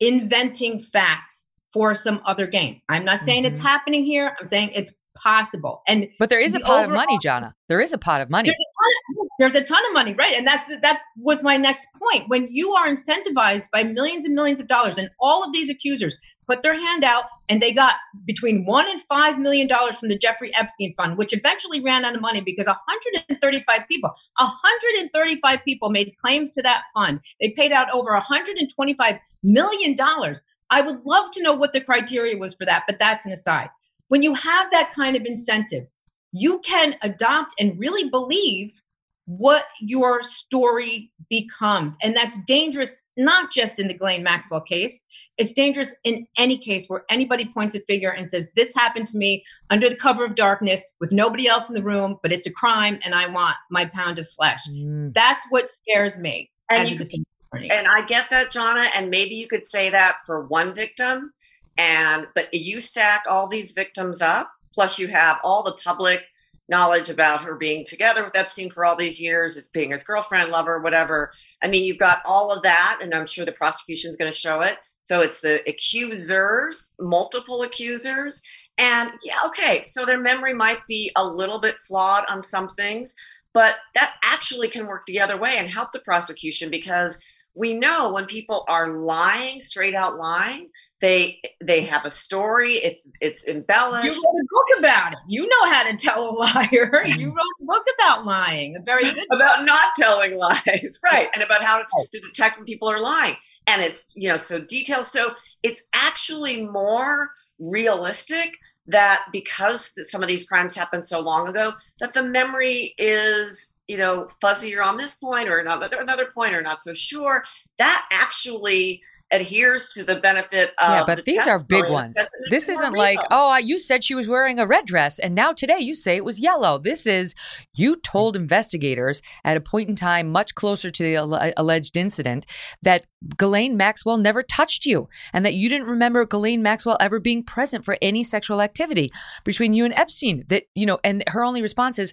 inventing facts for some other gain? I'm not saying mm-hmm. it's happening here. I'm saying it's possible. And but there is a pot overall, of money, Jonna. There is a pot of money. There's a, ton, there's a ton of money, right? And that's that was my next point. When you are incentivized by millions and millions of dollars, and all of these accusers put their hand out and they got between one and five million dollars from the Jeffrey Epstein fund, which eventually ran out of money because 135 people, 135 people made claims to that fund. They paid out over 125 million dollars. I would love to know what the criteria was for that, but that's an aside. When you have that kind of incentive, you can adopt and really believe what your story becomes. And that's dangerous, not just in the Ghislaine Maxwell case. It's dangerous in any case where anybody points a finger and says, This happened to me under the cover of darkness with nobody else in the room, but it's a crime and I want my pound of flesh. Mm. That's what scares me. And, you could, and I get that, Jonna. And maybe you could say that for one victim. And but you stack all these victims up, plus you have all the public knowledge about her being together with Epstein for all these years, as being his girlfriend, lover, whatever. I mean, you've got all of that, and I'm sure the prosecution is going to show it. So it's the accusers, multiple accusers. And yeah, okay, so their memory might be a little bit flawed on some things, but that actually can work the other way and help the prosecution because we know when people are lying, straight out lying, they they have a story. It's it's embellished. You wrote a book about it. You know how to tell a liar. *laughs* You mm-hmm. wrote a book about lying. A very good about not telling lies, *laughs* right? And about how to detect when people are lying and it's you know so detailed so it's actually more realistic that because some of these crimes happened so long ago that the memory is you know fuzzier on this point or another another point or not so sure that actually adheres to the benefit of yeah but the these are big ones. This isn't like oh you said she was wearing a red dress and now today you say it was yellow. This is you told investigators at a point in time much closer to the alleged incident that Ghislaine Maxwell never touched you and that you didn't remember Ghislaine Maxwell ever being present for any sexual activity between you and Epstein that you know and her only response is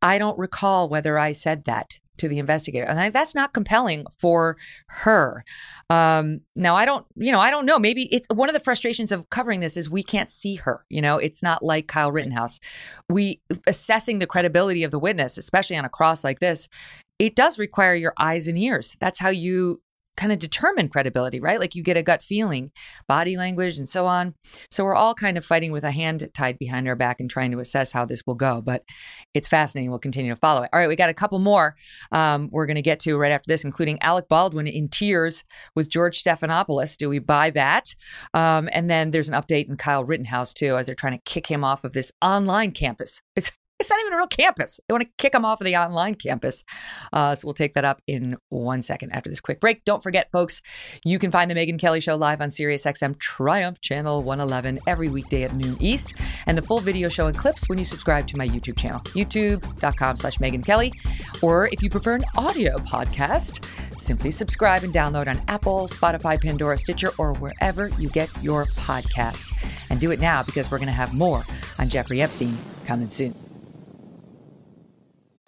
I don't recall whether I said that to the investigator. And that's not compelling for her. Um, now, I don't, you know, I don't know. Maybe it's one of the frustrations of covering this is we can't see her. You know, it's not like Kyle Rittenhouse. We assessing the credibility of the witness, especially on a cross like this, it does require your eyes and ears. That's how you kind of determine credibility, right? Like you get a gut feeling, body language, and so on. So we're all kind of fighting with a hand tied behind our back and trying to assess how this will go. But it's fascinating. We'll continue to follow it. All right, we got a couple more um, we're going to get to right after this, including Alec Baldwin in tears with George Stephanopoulos. Do we buy that? Um, and then there's an update in Kyle Rittenhouse, too, as they're trying to kick him off of this online campus. It's it's not even a real campus. They want to kick them off of the online campus. Uh, so we'll take that up in one second after this quick break. Don't forget, folks, you can find the Megyn Kelly Show live on SiriusXM Triumph Channel 111 every weekday at noon East, and the full video show and clips when you subscribe to my YouTube channel, youtube.com slash Megyn Kelly. Or if you prefer an audio podcast, simply subscribe and download on Apple, Spotify, Pandora, Stitcher, or wherever you get your podcasts. And do it now because we're going to have more on Jeffrey Epstein coming soon.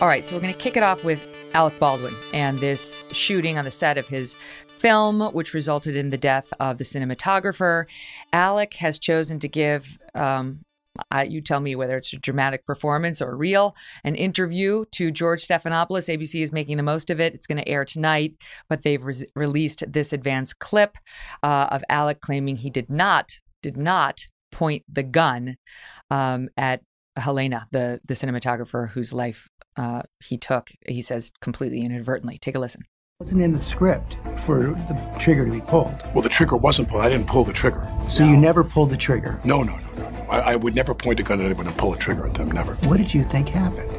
All right, so we're going to kick it off with Alec Baldwin and this shooting on the set of his film, which resulted in the death of the cinematographer. Alec has chosen to give, um, uh, you tell me whether it's a dramatic performance or real, an interview to George Stephanopoulos. ABC is making the most of it. It's going to air tonight, but they've re- released this advanced clip uh, of Alec claiming he did not, did not point the gun um, at Halyna, the the cinematographer whose life uh, he took, he says completely inadvertently. Take a listen. wasn't in the script for the trigger to be pulled. Well, the trigger wasn't pulled. I didn't pull the trigger. So you never pulled the trigger. No, no, no, no, no. I, I would never point a gun at anyone and pull a trigger at them. Never. What did you think happened?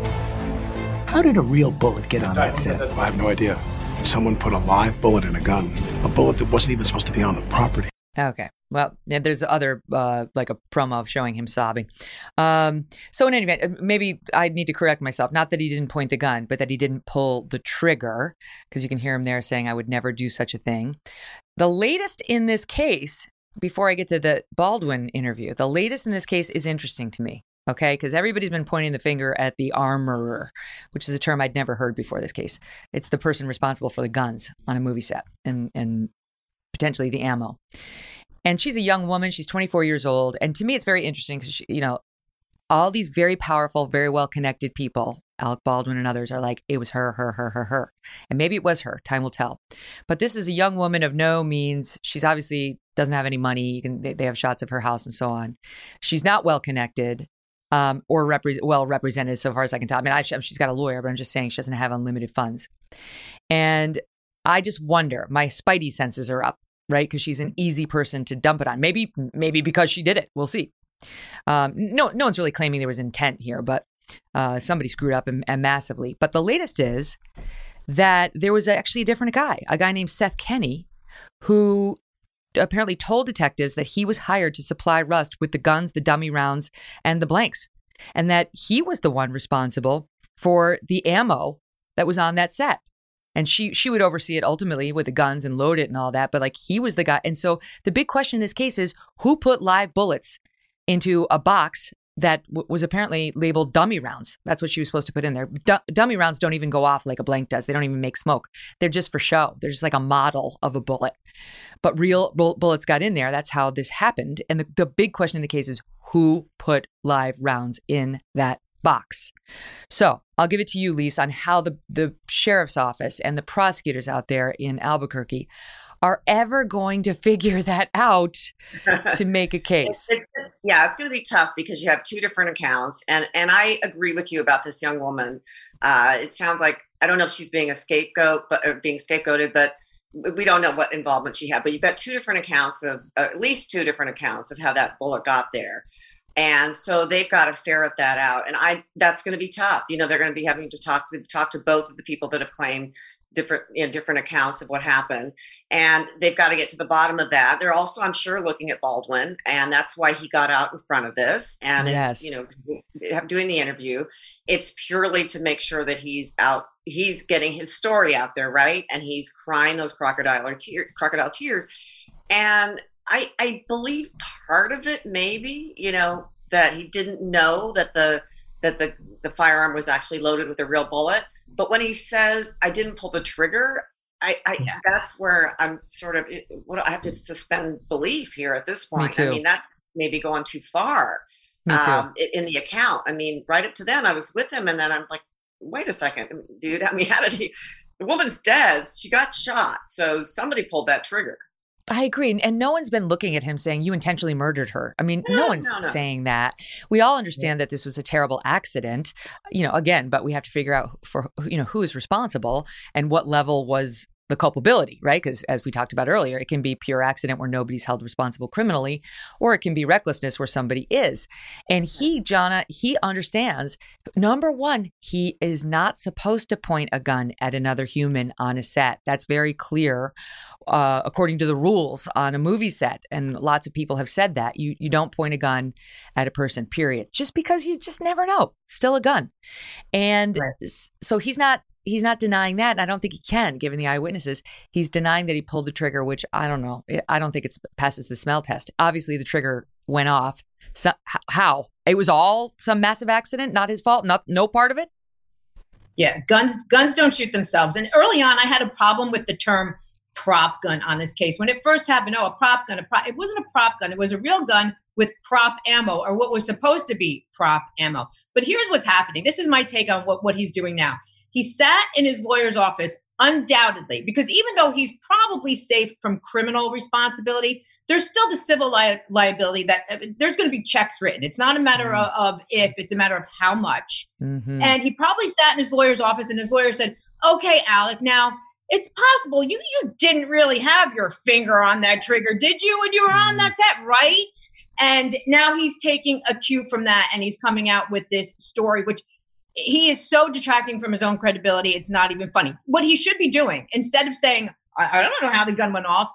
How did a real bullet get on that set? I have no idea. Someone put a live bullet in a gun, a bullet that wasn't even supposed to be on the property. Okay. Well, there's other uh, like a promo of showing him sobbing. Um, so in any event, uh, maybe I need to correct myself. Not that he didn't point the gun, but that he didn't pull the trigger, because you can hear him there saying, "I would never do such a thing." The latest in this case, before I get to the Baldwin interview, the latest in this case is interesting to me. Okay, because everybody's been pointing the finger at the armorer, which is a term I'd never heard before this case. It's the person responsible for the guns on a movie set and and potentially the ammo. And she's a young woman. She's 24 years old. And to me, it's very interesting because, you know, all these very powerful, very well connected people, Alec Baldwin and others, are like, it was her, her, her, her, her. And maybe it was her. Time will tell. But this is a young woman of no means. She's obviously doesn't have any money. You can, they, they have shots of her house and so on. She's not well connected. Um, or repre- well represented, so far as I can tell. I mean, I, she's got a lawyer, but I'm just saying she doesn't have unlimited funds. And I just wonder, my spidey senses are up right? Because she's an easy person to dump it on. Maybe, maybe because she did it. We'll see. Um, no, no one's really claiming there was intent here, but uh, somebody screwed up and, and massively. But the latest is that there was actually a different guy, a guy named Seth Kenney, who apparently told detectives that he was hired to supply Rust with the guns, the dummy rounds, and the blanks, and that he was the one responsible for the ammo that was on that set and she she would oversee it ultimately with the guns and load it and all that but like he was the guy. And so the big question in this case is who put live bullets into a box that w- was apparently labeled dummy rounds? That's what she was supposed to put in there. D- dummy rounds don't even go off like a blank does. They don't even make smoke. They're just for show. They're just like a model of a bullet. But real bull- bullets got in there. That's how this happened. And the, the big question in the case is who put live rounds in that box. So I'll give it to you, Lis, on how the, the sheriff's office and the prosecutors out there in Albuquerque are ever going to figure that out *laughs* to make a case. It's, it's, yeah, it's going to be tough because you have two different accounts, and and I agree with you about this young woman. Uh, it sounds like I don't know if she's being a scapegoat, but being scapegoated, but we don't know what involvement she had. But you've got two different accounts of at least two different accounts of how that bullet got there And so they've got to ferret that out. And I that's going to be tough. You know, they're going to be having to talk to talk to both of the people that have claimed different you know, different accounts of what happened and they've got to get to the bottom of that they're also i'm sure looking at baldwin and that's why he got out in front of this and yes. you know doing the interview it's purely to make sure that he's out he's getting his story out there right and he's crying those crocodile tears crocodile tears and i i believe part of it maybe you know that he didn't know that the that the the firearm was actually loaded with a real bullet but when he says, I didn't pull the trigger, I, I yeah. that's where I'm sort of what I have to suspend belief here at this point. I mean, that's maybe going too far um, in the account. I mean, right up to then, I was with him, and then I'm like, wait a second, dude. I mean, how did he? The woman's dead. She got shot, so somebody pulled that trigger. I agree. And no one's been looking at him saying, you intentionally murdered her. I mean, no, no one's no, no. saying that. We all understand yeah. that this was a terrible accident, you know, again, but we have to figure out for, you know, who is responsible and what level was the culpability, right? Because as we talked about earlier, it can be pure accident where nobody's held responsible criminally, or it can be recklessness where somebody is. And he, Jonna, he understands number one, he is not supposed to point a gun at another human on a set. That's very clear. Uh, according to the rules on a movie set, and lots of people have said that you you don't point a gun at a person. Period. Just because you just never know. Still a gun, and right. so he's not he's not denying that, and I don't think he can, given the eyewitnesses. He's denying that he pulled the trigger, which I don't know. I don't think it passes the smell test. Obviously, the trigger went off. So, how? It was all some massive accident, not his fault, not no part of it. Yeah, guns guns don't shoot themselves. And early on, I had a problem with the term prop gun on this case. When it first happened, oh, a prop gun. A prop, it wasn't a prop gun. It was a real gun with prop ammo, or what was supposed to be prop ammo. But here's what's happening. This is my take on what, what he's doing now. He sat in his lawyer's office undoubtedly because even though he's probably safe from criminal responsibility, there's still the civil li- liability that uh, there's going to be checks written. It's not a matter mm-hmm. of, of, if, it's a matter of how much. Mm-hmm. And he probably sat in his lawyer's office and his lawyer said, Okay, Alec, now it's possible you you didn't really have your finger on that trigger, did you? When you were on mm-hmm. that set, right? And now he's taking a cue from that and he's coming out with this story, which he is so detracting from his own credibility. It's not even funny. What he should be doing, instead of saying, I, I don't know how the gun went off,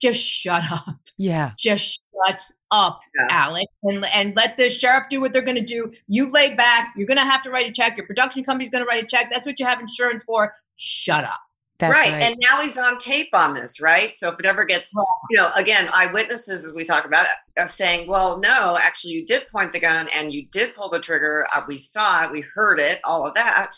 just shut up. Yeah. Just shut up, yeah. Alec, and, and let the sheriff do what they're going to do. You lay back. You're going to have to write a check. Your production company's going to write a check. That's what you have insurance for. Shut up. Right. right. And now he's on tape on this, right? So if it ever gets, you know, again, eyewitnesses, as we talk about it, are saying, well, no, actually, you did point the gun and you did pull the trigger. Uh, we saw it, we heard it, all of that.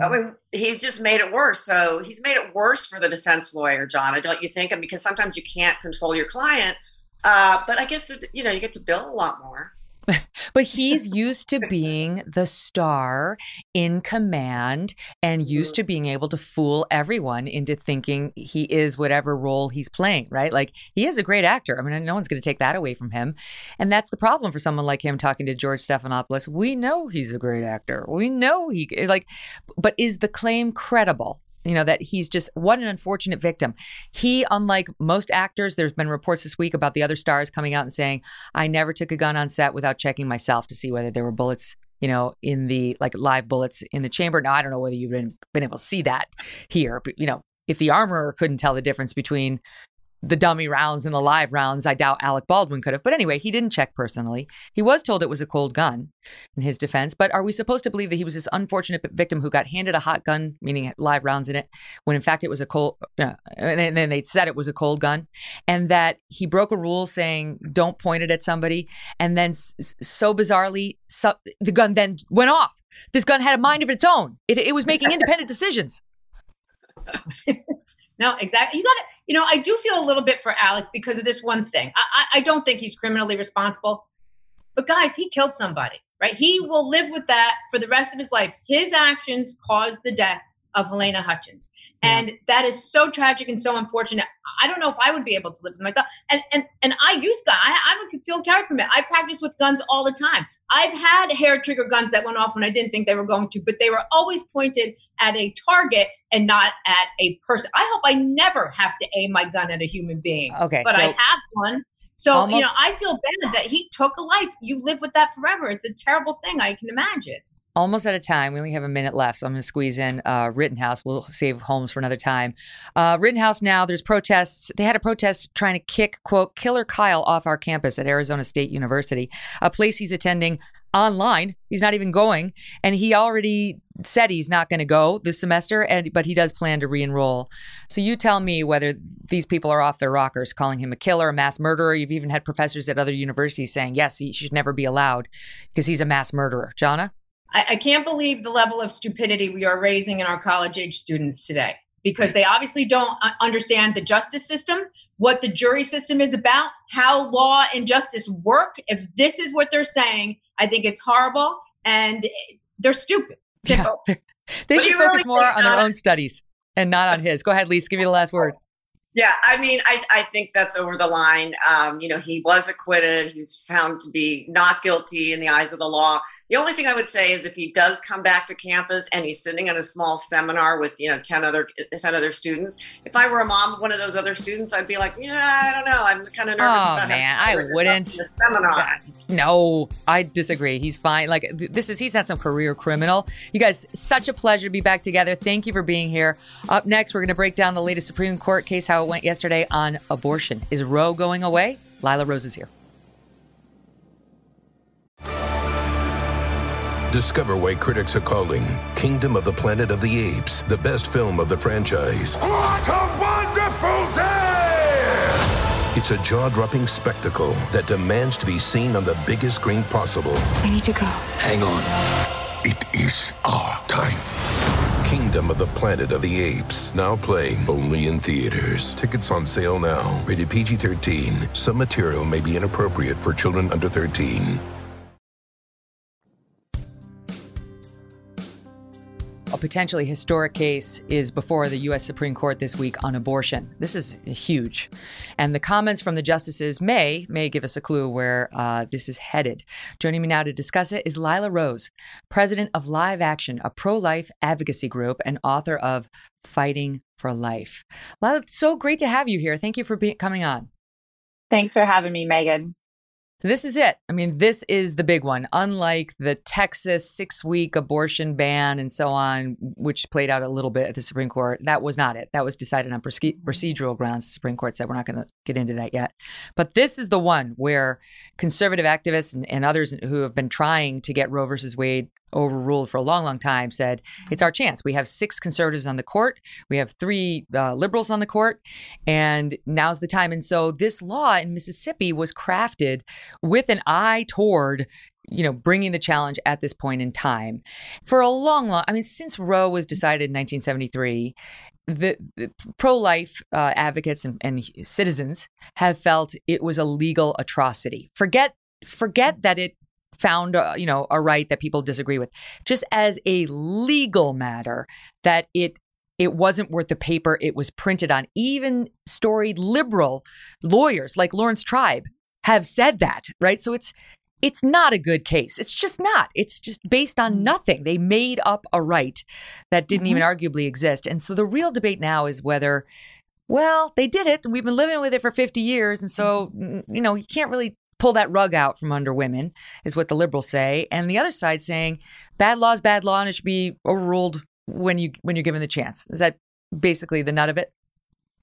I mm-hmm. mean, he's just made it worse. So he's made it worse for the defense lawyer, John. I don't you think? And because sometimes you can't control your client, uh, but I guess you know you get to bill a lot more. *laughs* but he's used to being the star in command and used to being able to fool everyone into thinking he is whatever role he's playing, right? Like he is a great actor. I mean, no one's going to take that away from him. And that's the problem for someone like him talking to George Stephanopoulos. We know he's a great actor. We know he like but is the claim credible? You know that he's just what an unfortunate victim. He unlike most actors there's been reports this week about the other stars coming out and saying i never took a gun on set without checking myself to see whether there were bullets you know in the like live bullets in the chamber. Now i don't know whether you've been, been able to see that here but you know if the armorer couldn't tell the difference between the dummy rounds and the live rounds. I doubt Alec Baldwin could have. But anyway, he didn't check personally. He was told it was a cold gun in his defense. But are we supposed to believe that he was this unfortunate victim who got handed a hot gun, meaning live rounds in it, when in fact it was a cold, uh, and then they said it was a cold gun, and that he broke a rule saying don't point it at somebody, and then so bizarrely, so, the gun then went off. This gun had a mind of its own. It, it was making independent decisions. *laughs* No, exactly. You got to, you know, I do feel a little bit for Alec because of this one thing. I, I, I don't think he's criminally responsible, but guys, he killed somebody, right? He will live with that for the rest of his life. His actions caused the death of Halyna Hutchins. And that is so tragic and so unfortunate. I don't know if I would be able to live with myself. And and and I use gun. I, I'm a concealed carry permit. I practice with guns all the time. I've had hair trigger guns that went off when I didn't think they were going to, but they were always pointed at a target and not at a person. I hope I never have to aim my gun at a human being. Okay. But so- I have one. So, Almost- you know, I feel bad that he took a life. You live with that forever. It's a terrible thing. I can imagine. Almost out of time. We only have a minute left, so I'm going to squeeze in uh, Rittenhouse. We'll save Holmes for another time. Uh, Rittenhouse now, there's protests. They had a protest trying to kick, quote, Killer Kyle off our campus at Arizona State University, a place he's attending online. He's not even going. And he already said he's not going to go this semester, and but he does plan to re enroll. So you tell me whether these people are off their rockers, calling him a killer, a mass murderer. You've even had professors at other universities saying, yes, he should never be allowed because he's a mass murderer. Jana? I, I can't believe the level of stupidity we are raising in our college age students today because they obviously don't uh, understand the justice system, what the jury system is about, how law and justice work. If this is what they're saying, I think it's horrible and they're stupid. Simple. They What do should focus really more on their own studies and not on his. Go ahead, Lisa. Give me the last word. Yeah, I mean, I, I think that's over the line. Um, you know, he was acquitted. He's found to be not guilty in the eyes of the law. The only thing I would say is if he does come back to campus and he's sitting in a small seminar with you know ten other ten other students, if I were a mom of one of those other students, I'd be like, yeah, I don't know. I'm kind of nervous. Oh, man, I wouldn't. seminar. No, I disagree. He's fine. Like this is he's not some career criminal. You guys, such a pleasure to be back together. Thank you for being here. Up next, we're going to break down the latest Supreme Court case, how it went yesterday on abortion. Is Roe going away? Lila Rose is here. Discover why critics are calling Kingdom of the Planet of the Apes the best film of the franchise. What a wonderful day! It's a jaw dropping spectacle that demands to be seen on the biggest screen possible. We need to go. Hang on. It is our time. Kingdom of the Planet of the Apes, now playing only in theaters. Tickets on sale now. Rated PG 13. Some material may be inappropriate for children under 13. A potentially historic case is before the U.S. Supreme Court this week on abortion. This is huge. And the comments from the justices may, may give us a clue where uh, this is headed. Joining me now to discuss it is Lila Rose, president of Live Action, a pro life advocacy group and author of Fighting for Life. Lila, it's so great to have you here. Thank you for be- coming on. Thanks for having me, Megyn. So this is it. I mean, this is the big one. Unlike the Texas six-week abortion ban and so on, which played out a little bit at the Supreme Court, that was not it. That was decided on mm-hmm. procedural grounds. The Supreme Court said we're not going to get into that yet. But this is the one where conservative activists and, and others who have been trying to get Roe versus Wade overruled for a long, long time said it's our chance. We have six conservatives on the court, we have three uh, liberals on the court, and now's the time. And so this law in Mississippi was crafted with an eye toward you know bringing the challenge at this point in time for a long long i mean since roe was decided in 1973 the, the pro-life uh, advocates and, and citizens have felt it was a legal atrocity forget forget that it found uh, you know a right that people disagree with. Just as a legal matter that it it wasn't worth the paper it was printed on. Even storied liberal lawyers like Laurence Tribe have said that right? So it's it's not a good case. It's just not. It's just based on nothing. They made up a right that didn't even arguably exist. And so the real debate now is whether well they did it. And we've been living with it for 50 years. And so mm, you know you can't really pull that rug out from under women is what the liberals say and the other side saying bad law is bad law and it should be overruled when you when you're given the chance is that basically the nut of it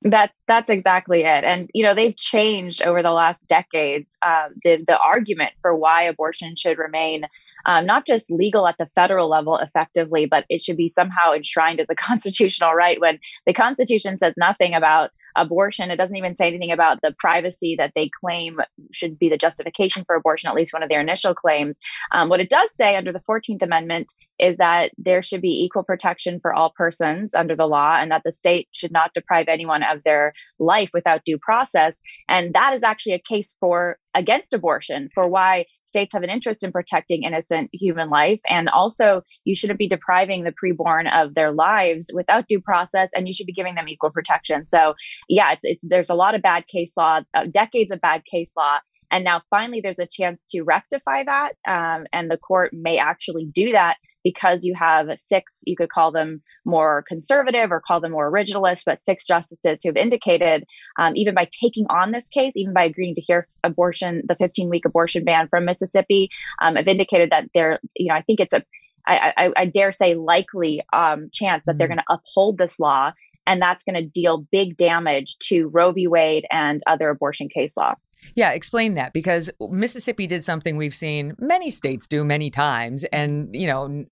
That's that's exactly it. And you know they've changed over the last decades. Uh, the the argument for why abortion should remain um, not just legal at the federal level effectively, but it should be somehow enshrined as a *laughs* constitutional right. When the Constitution says nothing about abortion, it doesn't even say anything about the privacy that they claim should be the justification for abortion. At least one of their initial claims. Um, what it does say under the Fourteenth Amendment is that there should be equal protection for all persons under the law, and that the state should not deprive anyone of their life without due process. And that is actually a case for against abortion for why states have an interest in protecting innocent human life. And also you shouldn't be depriving the preborn of their lives without due process and you should be giving them equal protection. So yeah it's, it's there's a lot of bad case law uh, decades of bad case law. And now finally there's a chance to rectify that um, and the court may actually do that because you have six, you could call them more conservative or call them more originalist, but six justices who have indicated, um, even by taking on this case, even by agreeing to hear abortion, the 15 week abortion ban from Mississippi, um, have indicated that they're, you know, I think it's a, I, I, I dare say likely um, chance that they're mm. going to uphold this law and that's going to deal big damage to Roe v. Wade and other abortion case law. Yeah, explain that because Mississippi did something we've seen many states do many times. And, you know,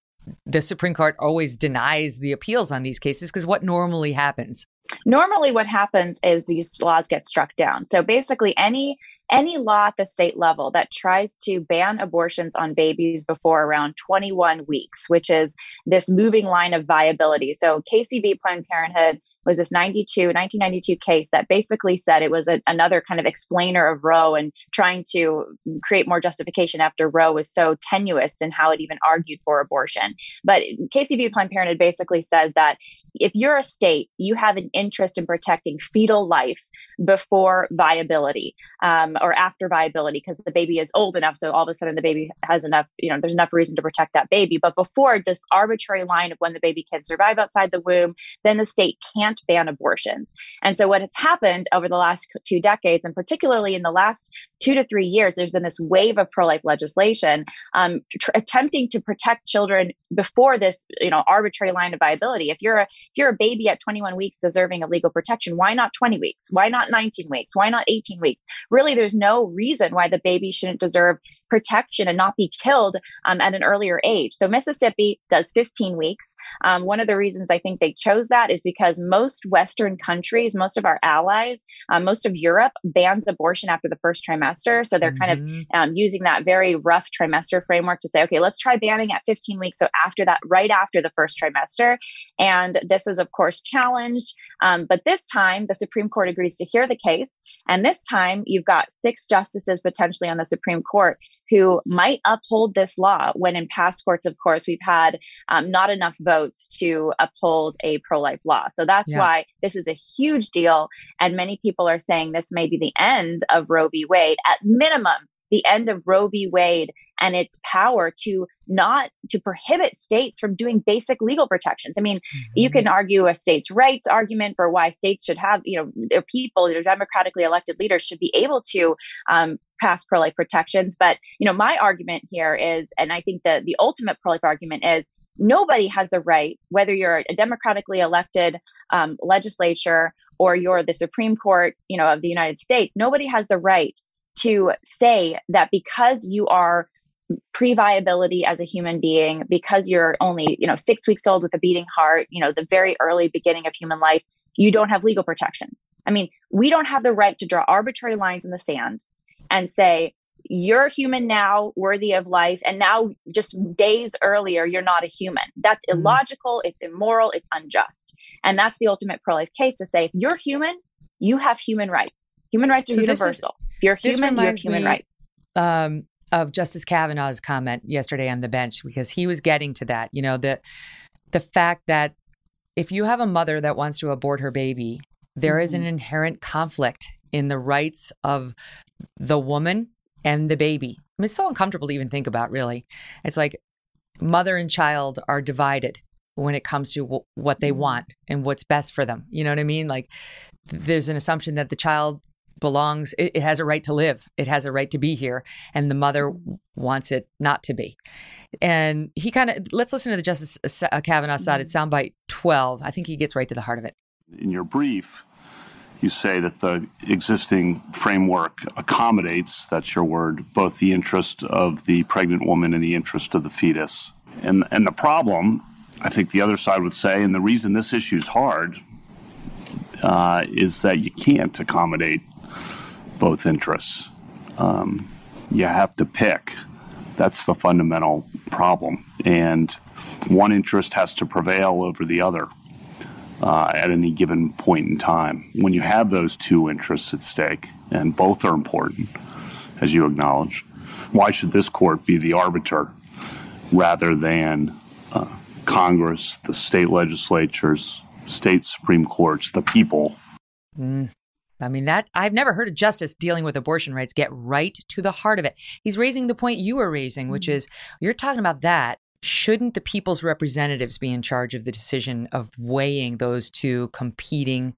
the Supreme Court always denies the appeals on these cases because what normally happens? Normally, what happens is these laws get struck down. So basically, any any law at the state level that tries to ban abortions on babies before around 21 weeks, which is this moving line of viability. So v. Planned Parenthood was this 92 1992 case that basically said it was a, another kind of explainer of Roe and trying to create more justification after Roe was so tenuous in how it even argued for abortion. But v. Planned Parenthood basically says that if you're a state, you have an interest in protecting fetal life before viability um, or after viability because the baby is old enough. So all of a sudden the baby has enough, you know, there's enough reason to protect that baby. But before this arbitrary line of when the baby can survive outside the womb, then the state can't ban abortions. And so what has happened over the last two decades, and particularly in the last two to three years, there's been this wave of pro-life legislation um, tr- attempting to protect children before this, you know, arbitrary line of viability. If you're a if you're a baby at 21 weeks deserving of legal protection, why not 20 weeks? Why not 19 weeks? Why not 18 weeks? Really, there's no reason why the baby shouldn't deserve protection and not be killed um, at an earlier age. So Mississippi does 15 weeks. Um, one of the reasons I think they chose that is because most Western countries, most of our allies, um, most of Europe bans abortion after the first trimester. So they're mm-hmm. kind of um, using that very rough trimester framework to say, okay, let's try banning at 15 weeks. So after that, right after the first trimester. And this is, of course, challenged. Um, but this time, the Supreme Court agrees to hear the case. And this time, you've got six justices potentially on the Supreme Court who might uphold this law when in past courts, of course, we've had um, not enough votes to uphold a pro life law. So that's yeah. why this is a huge deal. And many people are saying this may be the end of Roe v. Wade. At minimum, the end of Roe v. Wade and its power to not to prohibit states from doing basic legal protections. I mean, mm-hmm. you can argue a states' rights argument for why states should have, you know, their people, their democratically elected leaders should be able to um, pass pro-life protections. But you know, my argument here is, and I think that the ultimate pro-life argument is nobody has the right, whether you're a democratically elected um, legislature or you're the Supreme Court, you know, of the United States, nobody has the right to say that because you are pre-viability as a human being because you're only you know six weeks old with a beating heart you know the very early beginning of human life you don't have legal protection i mean we don't have the right to draw arbitrary lines in the sand and say you're human now worthy of life and now just days earlier you're not a human that's mm-hmm. illogical it's immoral it's unjust and that's the ultimate pro-life case to say if you're human you have human rights human rights are so universal if you're human, you have human me, rights. Um, of Justice Kavanaugh's comment yesterday on the bench because he was getting to that. You know, the the fact that if you have a mother that wants to abort her baby, there is an mm-hmm. inherent conflict in the rights of the woman and the baby. I mean, it's so uncomfortable to even think about, really. It's like mother and child are divided when it comes to w- what they mm-hmm. want and what's best for them. You know what I mean? Like, there's an assumption that the child belongs it, it, has a right to live it has a right to be here and the mother wants it not to be and he kind of let's listen to the justice kavanaugh side at mm-hmm. soundbite 12 i think he gets right to the heart of it in your brief you say that the existing framework accommodates that's your word both the interest of the pregnant woman and the interest of the fetus and and the problem i think the other side would say and the reason this issue is hard uh, is that you can't accommodate both interests. Um, you have to pick. That's the fundamental problem. And one interest has to prevail over the other uh, at any given point in time. When you have those two interests at stake, and both are important, as you acknowledge, why should this court be the arbiter rather than uh, Congress, the state legislatures, state Supreme Courts, the people? Mm. I mean, that I've never heard a justice dealing with abortion rights get right to the heart of it. He's raising the point you were raising, which mm-hmm. is you're talking about that shouldn't the people's representatives be in charge of the decision of weighing those two competing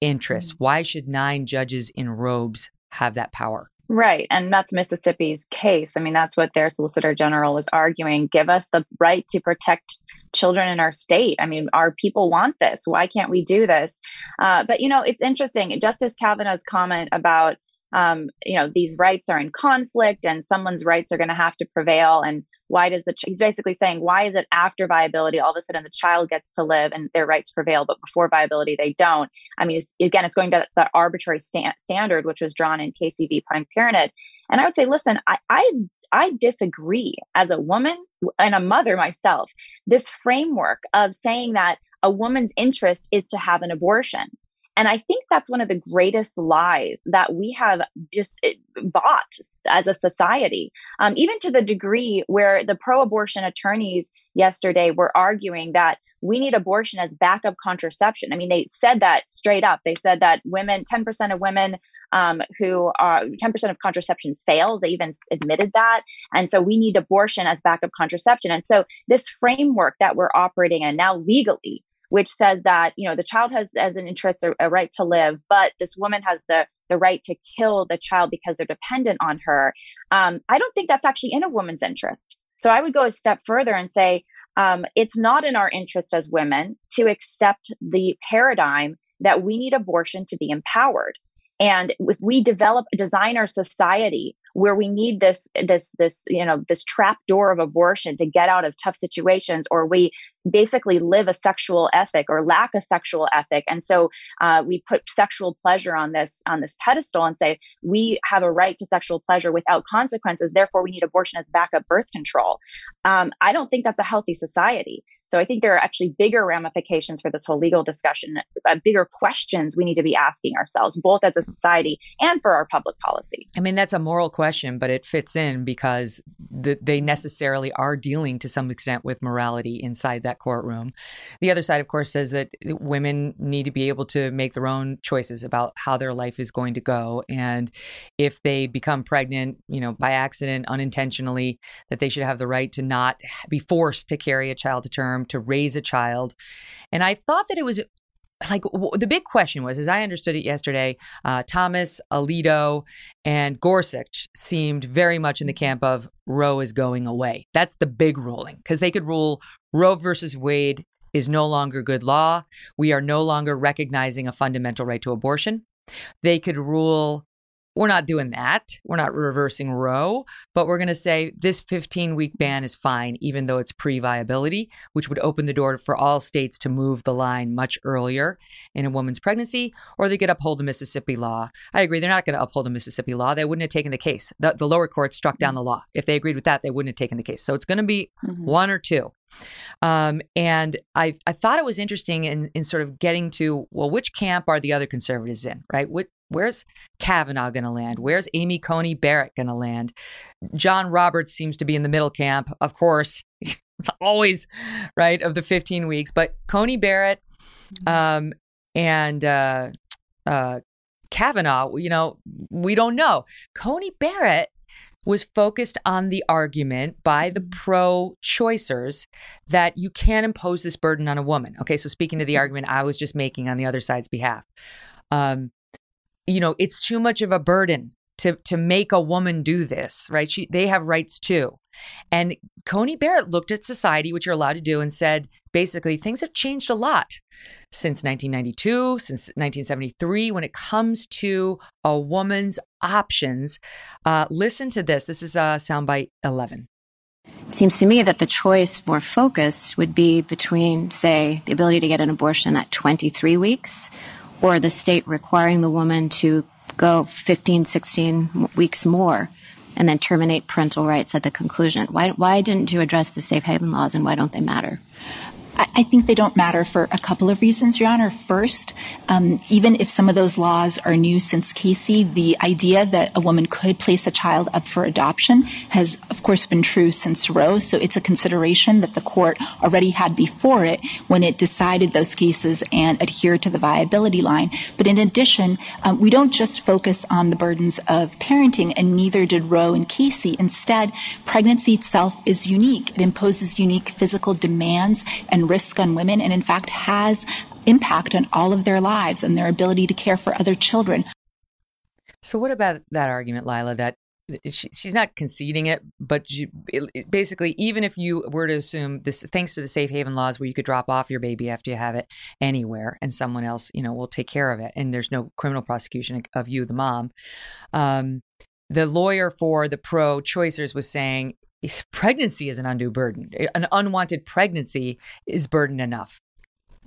interests? Mm-hmm. Why should nine judges in robes have that power? Right. And that's Mississippi's case. I mean, that's what their Solicitor General was arguing. Give us the right to protect children in our state. I mean, our people want this. Why can't we do this? Uh, but, you know, it's interesting. Justice Kavanaugh's comment about, um, you know, these rights are in conflict and someone's rights are going to have to prevail. And why does the he's basically saying why is it after viability all of a sudden the child gets to live and their rights prevail but before viability they don't? I mean it's, again it's going to the arbitrary sta- standard which was drawn in Casey v. Planned Parenthood. And i would say listen I, I i disagree as a woman and a mother myself. This framework of saying that a woman's interest is to have an abortion and I think that's one of the greatest lies that we have just eh, bought as a society, um, even to the degree where the pro abortion attorneys yesterday were arguing that we need abortion as backup contraception. I mean, they said that straight up. They said that women, 10% of women um, who are 10% of contraception fails, they even admitted that. And so we need abortion as backup contraception. And so this framework that we're operating in now legally which says that you know the child has as an interest a, a, right to live but this woman has the the right to kill the child because they're dependent on her. Um, i don't think that's actually in a woman's interest. So i would go a step further and say um, it's not in our interest as women to accept the paradigm that we need abortion to be empowered. And if we develop design our society where we need this this this you know this trap door of abortion to get out of tough situations or we basically live a sexual ethic or lack a sexual ethic. And so uh, we put sexual pleasure on this on this pedestal and say we have a right to sexual pleasure without consequences. Therefore we need abortion as backup birth control. Um, i don't think that's a healthy society. So I think there are actually bigger ramifications for this whole legal discussion, uh, bigger questions we need to be asking ourselves, both as a society and for our public policy. I mean, that's a moral question, but it fits in because the, they necessarily are dealing to some extent with morality inside that courtroom. The other side, of course, says that women need to be able to make their own choices about how their life is going to go. And if they become pregnant, you know, by accident, unintentionally, that they should have the right to not be forced to carry a child to term, to raise a child. And I thought that it was like the big question was, as I understood it yesterday, uh, Thomas, Alito, and Gorsuch seemed very much in the camp of Roe is going away. That's the big ruling because they could rule Roe versus Wade is no longer good law. We are no longer recognizing a fundamental right to abortion. They could rule we're not doing that. We're not reversing Roe, but we're going to say this 15 week ban is fine, even though it's pre viability, which would open the door for all states to move the line much earlier in a woman's pregnancy, or they could uphold the Mississippi law. I agree. They're not going to uphold the Mississippi law. They wouldn't have taken the case. The, the, lower court struck down the law. If they agreed with that, they wouldn't have taken the case. So it's going to be mm-hmm. one or two. Um, and I, I thought it was interesting in, in sort of getting to, well, which camp are the other conservatives in, right? What, where's Kavanaugh going to land? Where's Amy Coney Barrett going to land? John Roberts seems to be in the middle camp, of course, *laughs* always, right, of the 15 weeks. But Coney Barrett mm-hmm. um, and uh, uh, Kavanaugh, you know, we don't know. Coney Barrett was focused on the argument by the mm-hmm. pro choicers that you can't impose this burden on a woman. Okay, so speaking to the mm-hmm. argument I was just making on the other side's behalf. Um, you know, it's too much of a burden to to make a woman do this, right? She they have rights too. And Coney Barrett looked at society, which you're allowed to do, and said basically things have changed a lot since 1992, since 1973, when it comes to a woman's options. Uh, listen to this. This is uh, soundbite 11. It seems to me that the choice more focused would be between, say, the ability to get an abortion at 23 weeks or the state requiring the woman to go 15, 16 weeks more and then terminate parental rights at the conclusion. Why, why didn't you address the safe haven laws and why don't they matter? I, think they don't matter for a couple of reasons, Your Honor. First, um, even if some of those laws are new since Casey, the idea that a woman could place a child up for adoption has, of course, been true since Roe. So it's a consideration that the court already had before it when it decided those cases and adhered to the viability line. But in addition, um, we don't just focus on the burdens of parenting, and neither did Roe and Casey. Instead, pregnancy itself is unique. It imposes unique physical demands and risk on women, and in fact has impact on all of their lives and their ability to care for other children. So, what about that argument, Lila, that she, she's not conceding it, but it, it basically, even if you were to assume this, thanks to the safe haven laws, where you could drop off your baby after you have it anywhere, and someone else, you know, will take care of it, and there's no criminal prosecution of you, the mom. Um, the lawyer for the pro-choicers was saying pregnancy is an undue burden. An unwanted pregnancy is burden enough.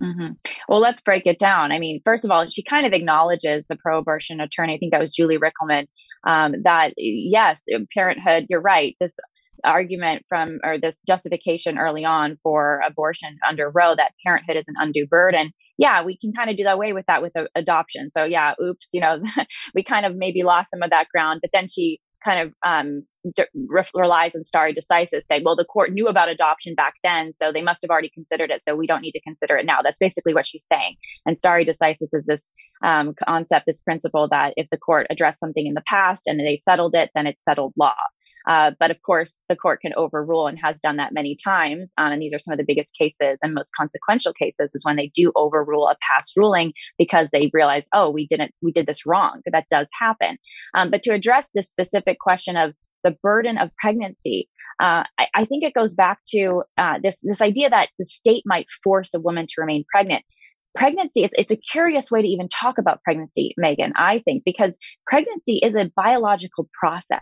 Mm-hmm. Well, let's break it down. I mean, first of all, she kind of acknowledges the pro abortion attorney, I think that was Julie Rikelman, um, that yes, parenthood, you're right. This argument from, or this justification early on for abortion under Roe that parenthood is an undue burden. Yeah, we can kind of do that away with that with adoption. So, yeah, oops, you know, *laughs* we kind of maybe lost some of that ground. But then she kind of um, re- relies on stare decisis, saying, well, the court knew about adoption back then, so they must have already considered it, so we don't need to consider it now. That's basically what she's saying. And stare decisis is this um, concept, this principle that if the court addressed something in the past and they settled it, then it's settled law. Uh, but of course, the court can overrule and has done that many times. Um, and these are some of the biggest cases and most consequential cases is when they do overrule a past ruling because they realize, oh, we didn't, we did this wrong. That does happen. Um, but to address this specific question of the burden of pregnancy, uh, I, I, think it goes back to uh, this this idea that the state might force a woman to remain pregnant pregnancy it's, it's a curious way to even talk about pregnancy Megyn i think because pregnancy is a biological process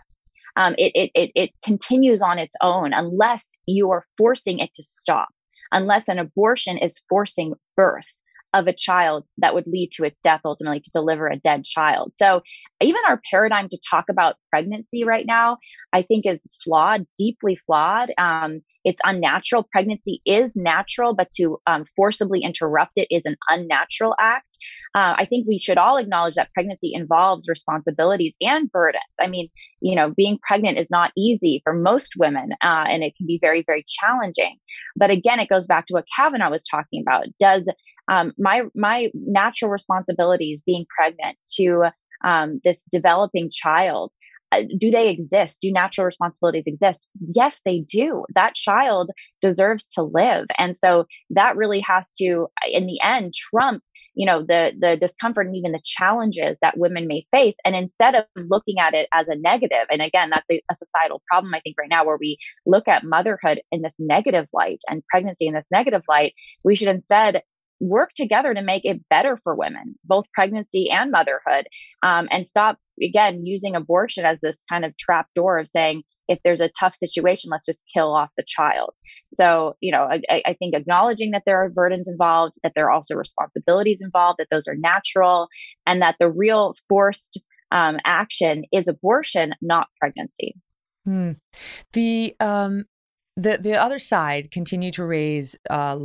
um, it, it, it, it continues on its own unless you are forcing it to stop, unless an abortion is forcing birth of a child that would lead to its death ultimately to deliver a dead child. So even our paradigm to talk about pregnancy right now, I think is flawed, deeply flawed. Um, it's unnatural. Pregnancy is natural, but to um, forcibly interrupt it is an unnatural act. Uh, I think we should all acknowledge that pregnancy involves responsibilities and burdens. I mean, you know, being pregnant is not easy for most women, uh, and it can be very, very challenging. But again, it goes back to what Kavanaugh was talking about. Does um, my my natural responsibilities being pregnant to um, this developing child do they exist? Do natural responsibilities exist? Yes, they do. That child deserves to live. And so that really has to, in the end, trump you know the the discomfort and even the challenges that women may face and instead of looking at it as a negative and again that's a, a, societal problem i think right now where we look at motherhood in this negative light and pregnancy in this negative light we should instead work together to make it better for women, both pregnancy and motherhood, um, and stop again using abortion as this kind of trap door of saying if there's a tough situation, let's just kill off the child. So, you know, I, I think acknowledging that there are burdens involved, that there are also responsibilities involved, that those are natural, and that the real forced um, action is abortion, not pregnancy. Hmm. The um, the the other side continue to raise uh,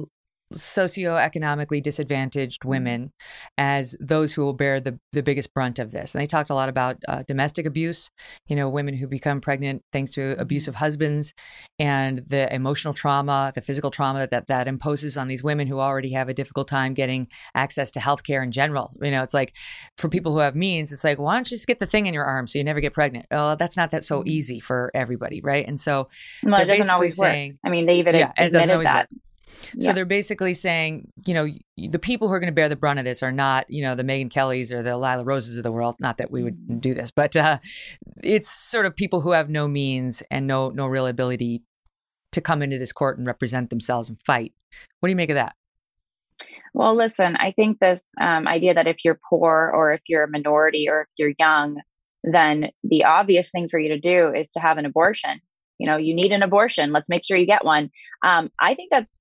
socioeconomically disadvantaged mm-hmm. women as those who will bear the, the biggest brunt of this. And they talked a lot about uh, domestic abuse, you know, women who become pregnant thanks to mm-hmm. abusive husbands and the emotional trauma, the physical trauma that that imposes on these women who already have a difficult time getting access to healthcare in general. You know, it's like for people who have means, it's like, why don't you just get the thing in your arm so you never get pregnant? Oh, that's not that so mm-hmm. easy for everybody, right? And so well, it doesn't always saying, work. I mean, they even yeah, admitted that. Work. So yeah. they're basically saying, you know, the people who are going to bear the brunt of this are not, you know, the Megyn Kellys or the Lila Roses of the world. Not that we would mm-hmm. do this, but uh, it's sort of people who have no means and no no real ability to come into this court and represent themselves and fight. What do you make of that? Well, listen, I think this um, idea that if you're poor or if you're a minority or if you're young, then the obvious thing for you to do is to have an abortion. You know, you need an abortion. Let's make sure you get one. Um, I think that's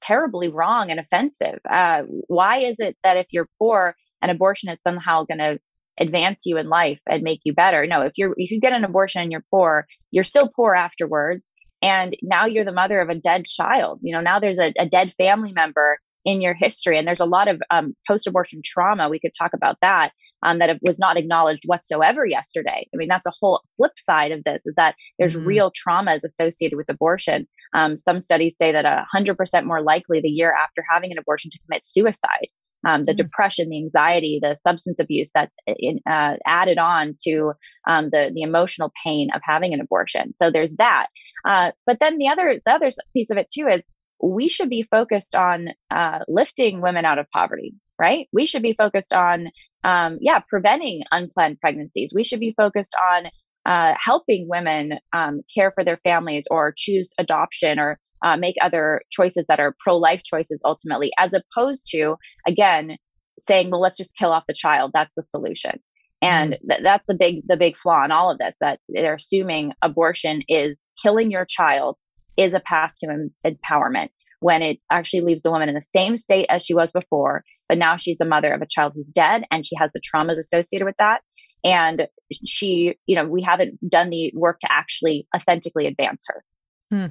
terribly wrong and offensive. Uh, why is it that if you're poor, an abortion is somehow going to advance you in life and make you better? No, if you're if you get an abortion and you're poor, you're still poor afterwards. and now you're the mother of a dead child you know now there's a, a dead family member in your history and there's a lot of um, post-abortion trauma we could talk about that um, that was not acknowledged whatsoever yesterday i mean that's a whole flip side of this is that there's Mhm. real traumas associated with abortion um, some studies say that 100% more likely the year after having an abortion to commit suicide um, the depression, the anxiety, the substance abuse that's in, uh, added on to um, the the emotional pain of having an abortion. So there's that. Uh, but then the other the other piece of it too is we should be focused on uh, lifting women out of poverty, right? We should be focused on um, yeah preventing unplanned pregnancies. We should be focused on uh, helping women um, care for their families or choose adoption or uh, make other choices that are pro life choices ultimately, as opposed to, again, saying, well, let's just kill off the child. That's the solution. And th- that's the big the big flaw in all of this that they're assuming abortion is killing your child is a path to em- empowerment when it actually leaves the woman in the same state as she was before but now she's the mother of a child who's dead and she has the traumas associated with that and she you know we haven't done the work to actually authentically advance her Hmm.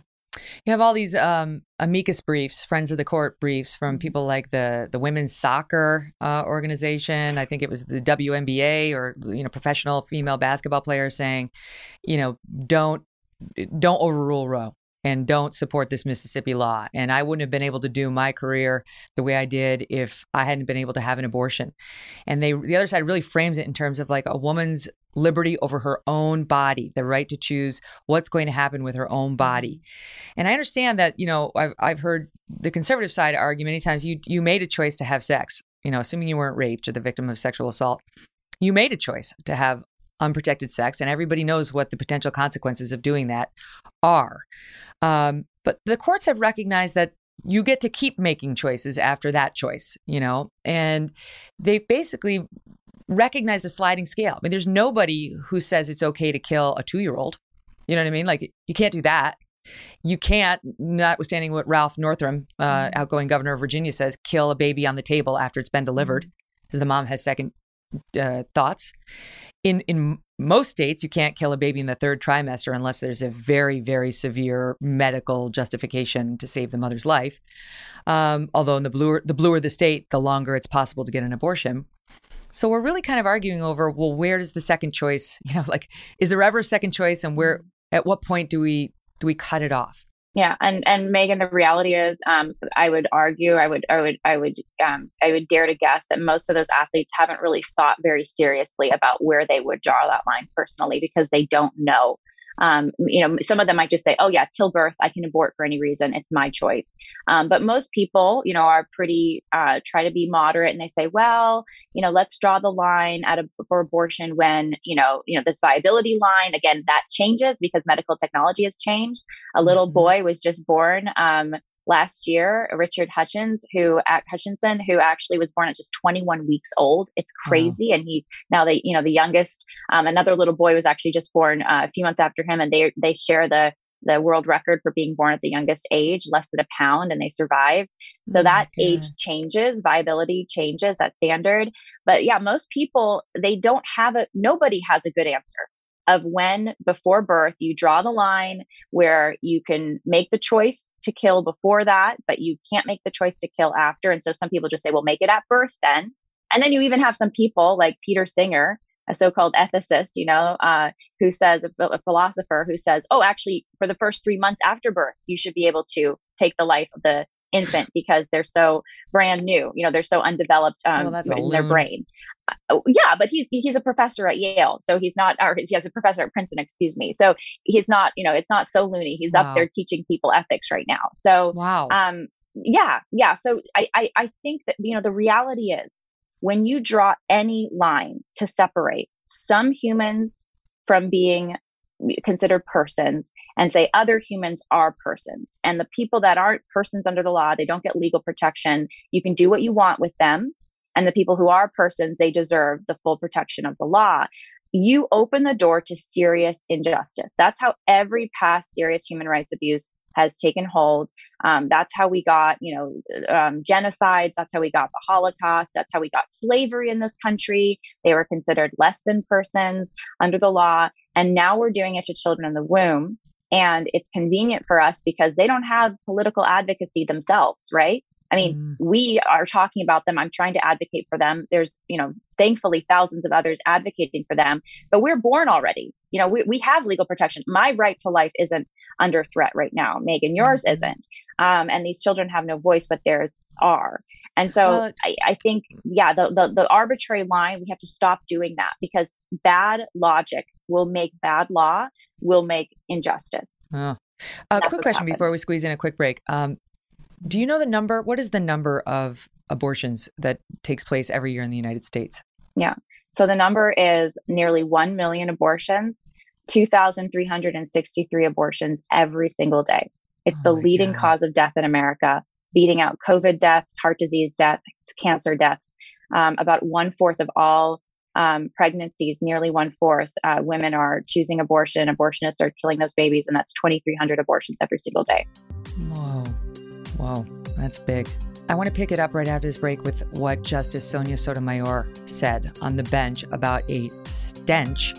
You have all these um, amicus briefs, friends of the court briefs from people like the the women's soccer uh, organization. I think it was the WNBA or you know professional female basketball players saying, you know, don't don't overrule Roe and don't support this Mississippi law. And I wouldn't have been able to do my career the way I did if I hadn't been able to have an abortion. And they the other side really frames it in terms of like a woman's liberty over her own body, the right to choose what's going to happen with her own mm-hmm. body. And I understand that, you know, I've I've heard the conservative side argue many times you you made a choice to have sex, you know, assuming you weren't raped or the victim of sexual assault. You made a choice to have unprotected sex, and everybody knows what the potential consequences of doing that are. Um, but the courts have recognized that you get to keep making choices after that choice, you know, and they've basically recognized a sliding scale. I mean, there's nobody who says it's okay to kill a two year old. You know what I mean? Like, you can't do that. You can't, notwithstanding what Ralph Northam, uh, outgoing governor of Virginia, says, kill a baby on the table after it's been delivered, because the mom has second uh, thoughts. In in most states, you can't kill a baby in the third trimester unless there's a very very severe medical justification to save the mother's life. Um, although in the bluer the bluer the state, the longer it's possible to get an abortion. So we're really kind of arguing over well, where does the second choice? *laughs* You know, like is there ever a second choice, and where at what point do we do we cut it off? Yeah, and and Megyn, the reality is, um, I would argue, I would, I would, I would, um, I would dare to guess that most of those athletes haven't really thought very seriously about where they would draw that line personally because they don't know. Um, you know, some of them might just say, "Oh yeah, till birth, I can abort for any reason; it's my choice." Um, but most people, you know, are pretty uh, try to be moderate, and they say, "Well, you know, let's draw the line at a, for abortion when you know, you know, this viability line again that changes because medical technology has changed. A little boy was just born um, last year, Richard Hutchins, who at Hutchinson, who actually was born at just 21 weeks old. It's crazy, and he now they, you know, the youngest, um, another little boy was actually just born uh, a few months after him, and they they share the the world record for being born at the youngest age, less than a pound, and they survived. So Oh that age changes, viability changes, that standard. But yeah, most people they don't have a nobody has a good answer of when before birth you draw the line where you can make the choice to kill before that, but you can't make the choice to kill after. And so some people just say, well, make it at birth then. And then you even have some people like Peter Singer, a so-called ethicist, you know, uh, who says a, a philosopher who says, "Oh, actually, for the first three months after birth, you should be able to take the life of the infant because they're so brand new. You know, they're so undeveloped um, Well, in their brain." Uh, yeah, but he's he's a professor at Yale, so he's not, or he has a professor at Princeton, excuse me. So he's not, you know, it's not so loony. He's Wow. up there teaching people ethics right now. So wow, um, yeah, yeah. So I, I I think that you know the reality is when you draw any line to separate some humans from being considered persons and say other humans are persons and the people that aren't persons under the law they don't get legal protection you can do what you want with them and the people who are persons they deserve the full protection of the law. You open the door to serious injustice. That's how every past serious human rights abuse has taken hold. Um, that's how we got you know um, genocides. That's how we got the holocaust. That's how we got slavery in this country. They were considered less than persons under the law. And now we're doing it to children in the womb. And it's convenient for us because they don't have political advocacy themselves, right? I mean, mm. we are talking about them. I'm trying to advocate for them. There's, you know, thankfully thousands of others advocating for them, but we're born already. You know, we, we have legal protection. My right to life isn't under threat right now. Megyn, yours mm-hmm. isn't. Um, and these children have no voice, but theirs are. And so I, I, think, yeah, the, the, the arbitrary line, we have to stop doing that because bad logic will make bad law, will make injustice. A quick question happened. before we squeeze in a quick break. Um, do you know the number? What is the number of abortions that takes place every year in the United States? Yeah. So the number is nearly 1 million abortions, 2,363 abortions every single day. It's oh the leading God. cause of death in America, beating out COVID deaths, heart disease deaths, cancer deaths. Um, about one fourth of all um, pregnancies, nearly one fourth, uh, women are choosing abortion. Abortionists are killing those babies, and that's 2,300 abortions every single day. Whoa, that's big. I want to pick it up right after this break with what Justice Sonia Sotomayor said on the bench about a stench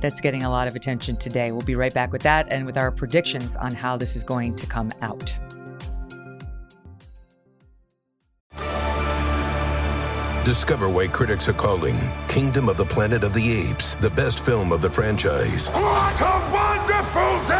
that's getting a lot of attention today. We'll be right back with that and with our predictions on how this is going to come out. Discover why critics are calling Kingdom of the Planet of the Apes the best film of the franchise. What a wonderful day!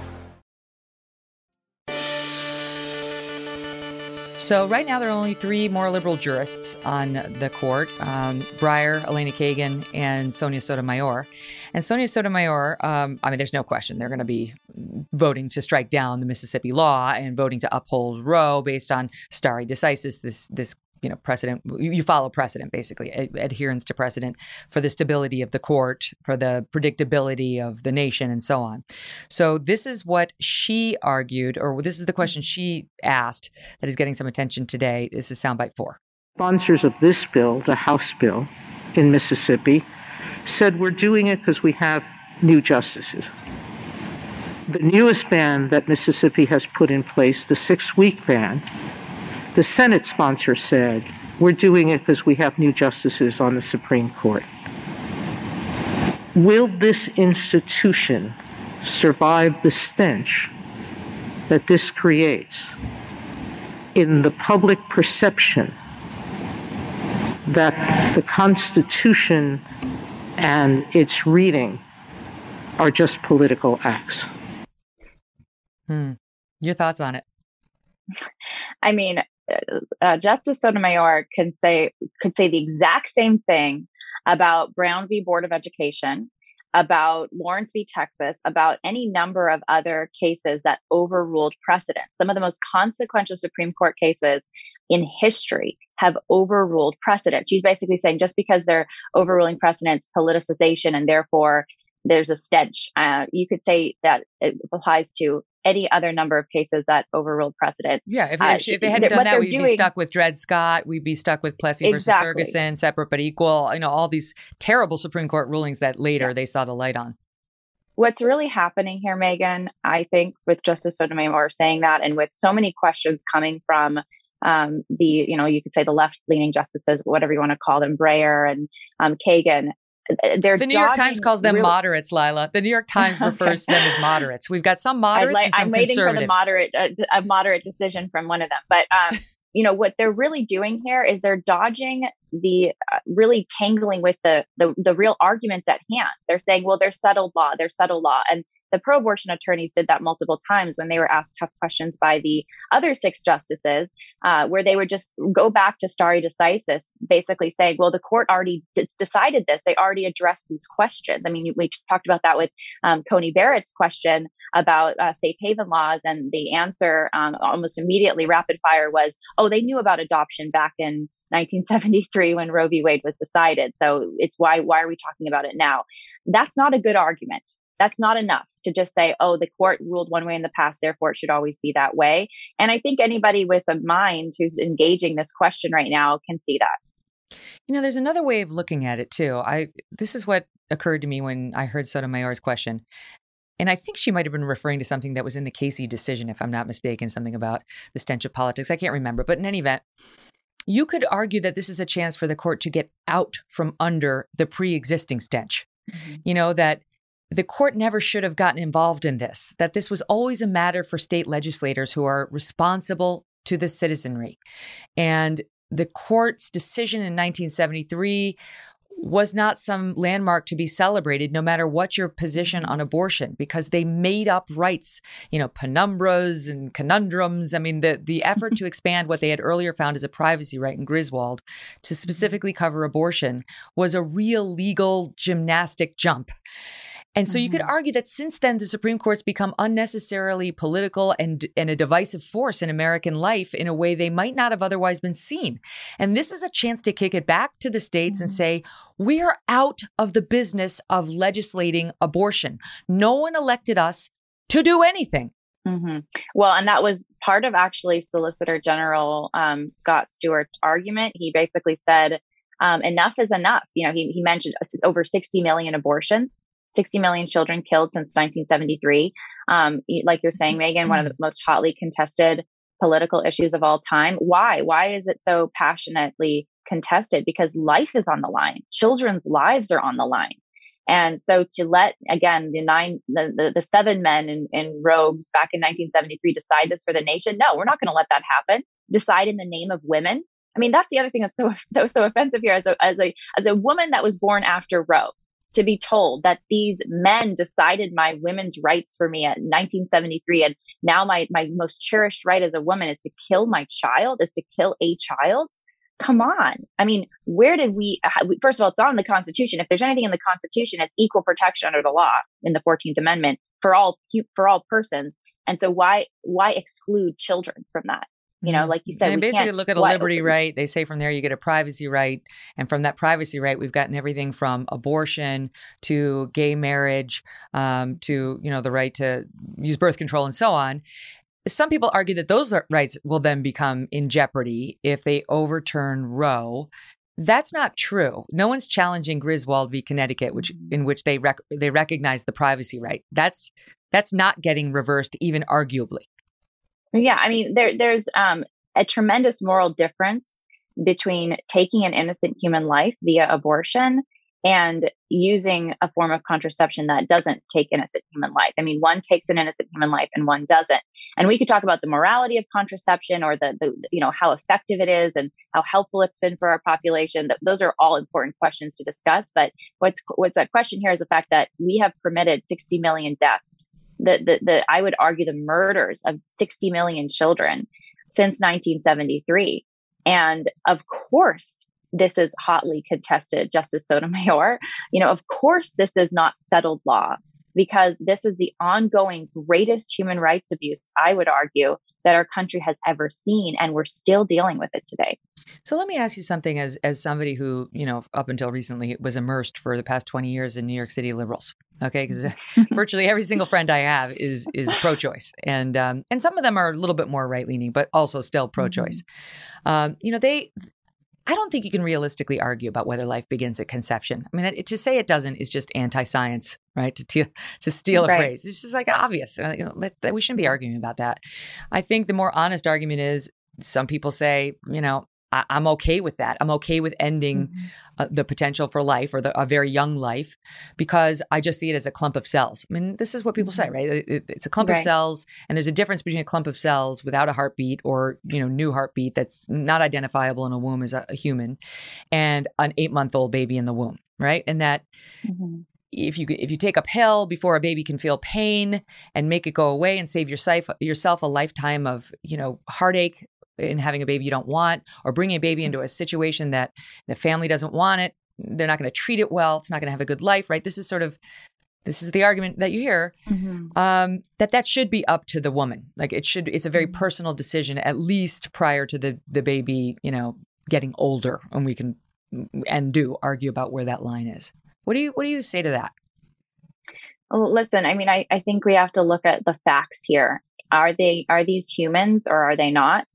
So right now there are only three more liberal jurists on the court: um, Breyer, Elena Kagan, and Sonia Sotomayor. And Sonia Sotomayor, um, I mean, there's no question they're going to be voting to strike down the Mississippi law and voting to uphold Roe based on stare decisis, this this you know precedent you follow precedent basically adherence to precedent for the stability of the court for the predictability of the nation and so on. So this is what she argued or this is the question she asked that is getting some attention today. This is soundbite four. Sponsors of this bill the house bill in mississippi said we're doing it because we have new justices. The newest ban that mississippi has put in place the six week ban the Senate sponsor said, We're doing it because we have new justices on the Supreme Court. Will this institution survive the stench that this creates in the public perception that the Constitution and its reading are just political acts? Hmm. Your thoughts on it? I mean, uh, Justice Sotomayor can say could say the exact same thing about Brown v. Board of Education, about Lawrence v. Texas, about any number of other cases that overruled precedent. Some of the most consequential Supreme Court cases in history have overruled precedent. She's basically saying just because they're overruling precedents, politicization, and therefore there's a stench. Uh, you could say that it applies to any other number of cases that overruled precedent. Yeah, if, uh, if, if they hadn't done that, we'd doing, be stuck with Dred Scott. We'd be stuck with Plessy exactly. versus Ferguson, separate but equal. You know, all these terrible Supreme Court rulings that later yeah. they saw the light on. What's really happening here, Megyn, I think, with Justice Sotomayor saying that, and with so many questions coming from um, the, you know, you could say the left-leaning justices, whatever you want to call them, Breyer and um, Kagan, they're the New York Times calls them moderates, Lila. The New York Times *laughs* refers to them as moderates. We've got some moderates like, and some I'm waiting for the moderate uh, a moderate decision from one of them. But um, *laughs* you know what they're really doing here is they're dodging the uh, really tangling with the, the the real arguments at hand. They're saying, well, there's settled law, there's settled law, and the pro abortion attorneys did that multiple times when they were asked tough questions by the other six justices, uh, where they would just go back to stare decisis, basically saying, well, the court already d- decided this. They already addressed these questions. I mean, we talked about that with um, Coney Barrett's question about uh, safe haven laws, and the answer um, almost immediately, rapid fire, was, oh, they knew about adoption back in 1973 when Roe v. Wade was decided. So it's why why are we talking about it now? That's not a good argument that's not enough to just say, oh, the court ruled one way in the past, therefore it should always be that way. And I think anybody with a mind who's engaging this question right now can see that. You know, there's another way of looking at it too. I this is what occurred to me when I heard Sotomayor's question. And I think she might have been referring to something that was in the Casey decision, if I'm not mistaken, something about the stench of politics. I can't remember. But in any event, you could argue that this is a chance for the court to get out from under the pre existing stench. Mm-hmm. You know, that the court never should have gotten involved in this, that this was always a matter for state legislators who are responsible to the citizenry. And the court's decision in 1973 was not some landmark to be celebrated no matter what your position on abortion because they made up rights you know penumbras and conundrums. I mean the the effort to *laughs* expand what they had earlier found as a privacy right in griswold to mm-hmm. specifically cover abortion was a real legal gymnastic jump and so mm-hmm. you could mm-hmm. argue that since then, the Supreme Court's become unnecessarily political and, and a divisive force in American life in a way they might not have otherwise been seen. And this is a chance to kick it back to the states mm-hmm. and say, we're out of the business of legislating abortion. No one elected us to do anything. Mm-hmm. Well, and that was part of actually Solicitor General um, Scott Stewart's argument. He basically said, um, enough is enough. You know, he, he mentioned over 60 million abortions 60 million children killed since 1973. Um, like you're saying, Megyn, one of the most hotly contested political issues of all time. Why? Why is it so passionately contested? Because life is on the line. Children's lives are on the line. And so to let again the nine the, the, the seven men in, in robes back in 1973 decide this for the nation, no, we're not going to let that happen. Decide in the name of women. I mean, that's the other thing that's so *laughs* that so offensive here as a as a as a woman that was born after Roe to be told that these men decided my women's rights for me at 1973 and now my my most cherished right as a woman is to kill my child is to kill a child? Come on. I mean where did we uh, first of all it's on the constitution. If there's anything in the constitution it's equal protection under the law in the 14th amendment for all for all persons. And so why why exclude children from that you know, mm-hmm. like you said, they basically look at a liberty right. They say from there you get a privacy right, and from that privacy right, we've gotten everything from abortion to gay marriage um, to you know the right to use birth control and so on. Some people argue that those rights will then become in jeopardy if they overturn Roe. That's not true. No one's challenging Griswold v. Connecticut, which mm-hmm. in which they rec- they recognize the privacy right. That's that's not getting reversed, even arguably. Yeah, I mean, there there's um, a tremendous moral difference between taking an innocent human life via abortion and using a form of contraception that doesn't take innocent human life. I mean, one takes an innocent human life and one doesn't. And we could talk about the morality of contraception or the, the you know, how effective it is and how helpful it's been for our population. Those are all important questions to discuss. But what's what's at question here is the fact that we have permitted 60 million deaths the, the, the I would argue the murders of 60 million children since 1973. And of course, this is hotly contested, Justice Sotomayor. You know, of course, this is not settled law because this is the ongoing greatest human rights abuse, I would argue, that our country has ever seen and we're still dealing with it today. So let me ask you something as as somebody who, you know, up until recently was immersed for the past 20 years in New York City liberals. Okay, because *laughs* virtually every single friend I have is is pro-choice, and um, and some of them are a little bit more right-leaning, but also still pro-choice. Mm-hmm. Um, you know, they I don't think you can realistically argue about whether life begins at conception. I mean, that, to say it doesn't is just anti-science, right? To to, to steal a right. phrase, it's just like obvious. Uh, you know, let, we shouldn't be arguing about that. I think the more honest argument is some people say, you know, I, am okay with that. I'm okay with ending mm-hmm. Uh, the potential for life or the, a very young life because I just see it as a clump of cells. I mean, this is what people say, mm-hmm. right? It, it, it's a clump right. of cells, and there's a difference between a clump of cells without a heartbeat or you know new heartbeat that's not identifiable in a womb as a, a human, and an eight month old baby in the womb, right? And that. Mm-hmm if you if you take a pill before a baby can feel pain and make it go away and save yourself yourself a lifetime of you know heartache in having a baby you don't want or bringing a baby into a situation that the family doesn't want it they're not going to treat it well it's not going to have a good life right? This is sort of this is the argument that you hear mm-hmm. um, that that should be up to the woman. Like it should it's a very mm-hmm. personal decision at least prior to the the baby you know getting older and we can and do argue about where that line is. What do you what do you say to that? Well, listen i mean I, I think we have to look at the facts here. Are they are these humans or are they not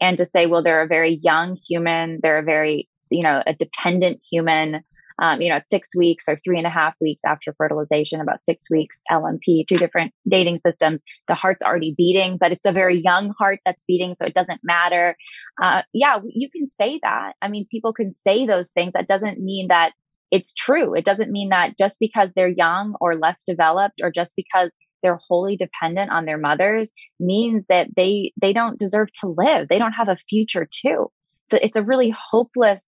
and to say, well, they're a very young human, they're a very you know, a dependent human um, you know, at six weeks or three and a half weeks after fertilization, about six weeks LMP, two different dating systems. The heart's already beating, but it's a very young heart that's beating, so it doesn't matter. Uh, yeah, you can say that. I mean, people can say those things. That doesn't mean that it's true. It doesn't mean that just because they're young or less developed or just because they're wholly dependent on their mothers means that they they don't deserve to live. They don't have a future too. So it's a really hopeless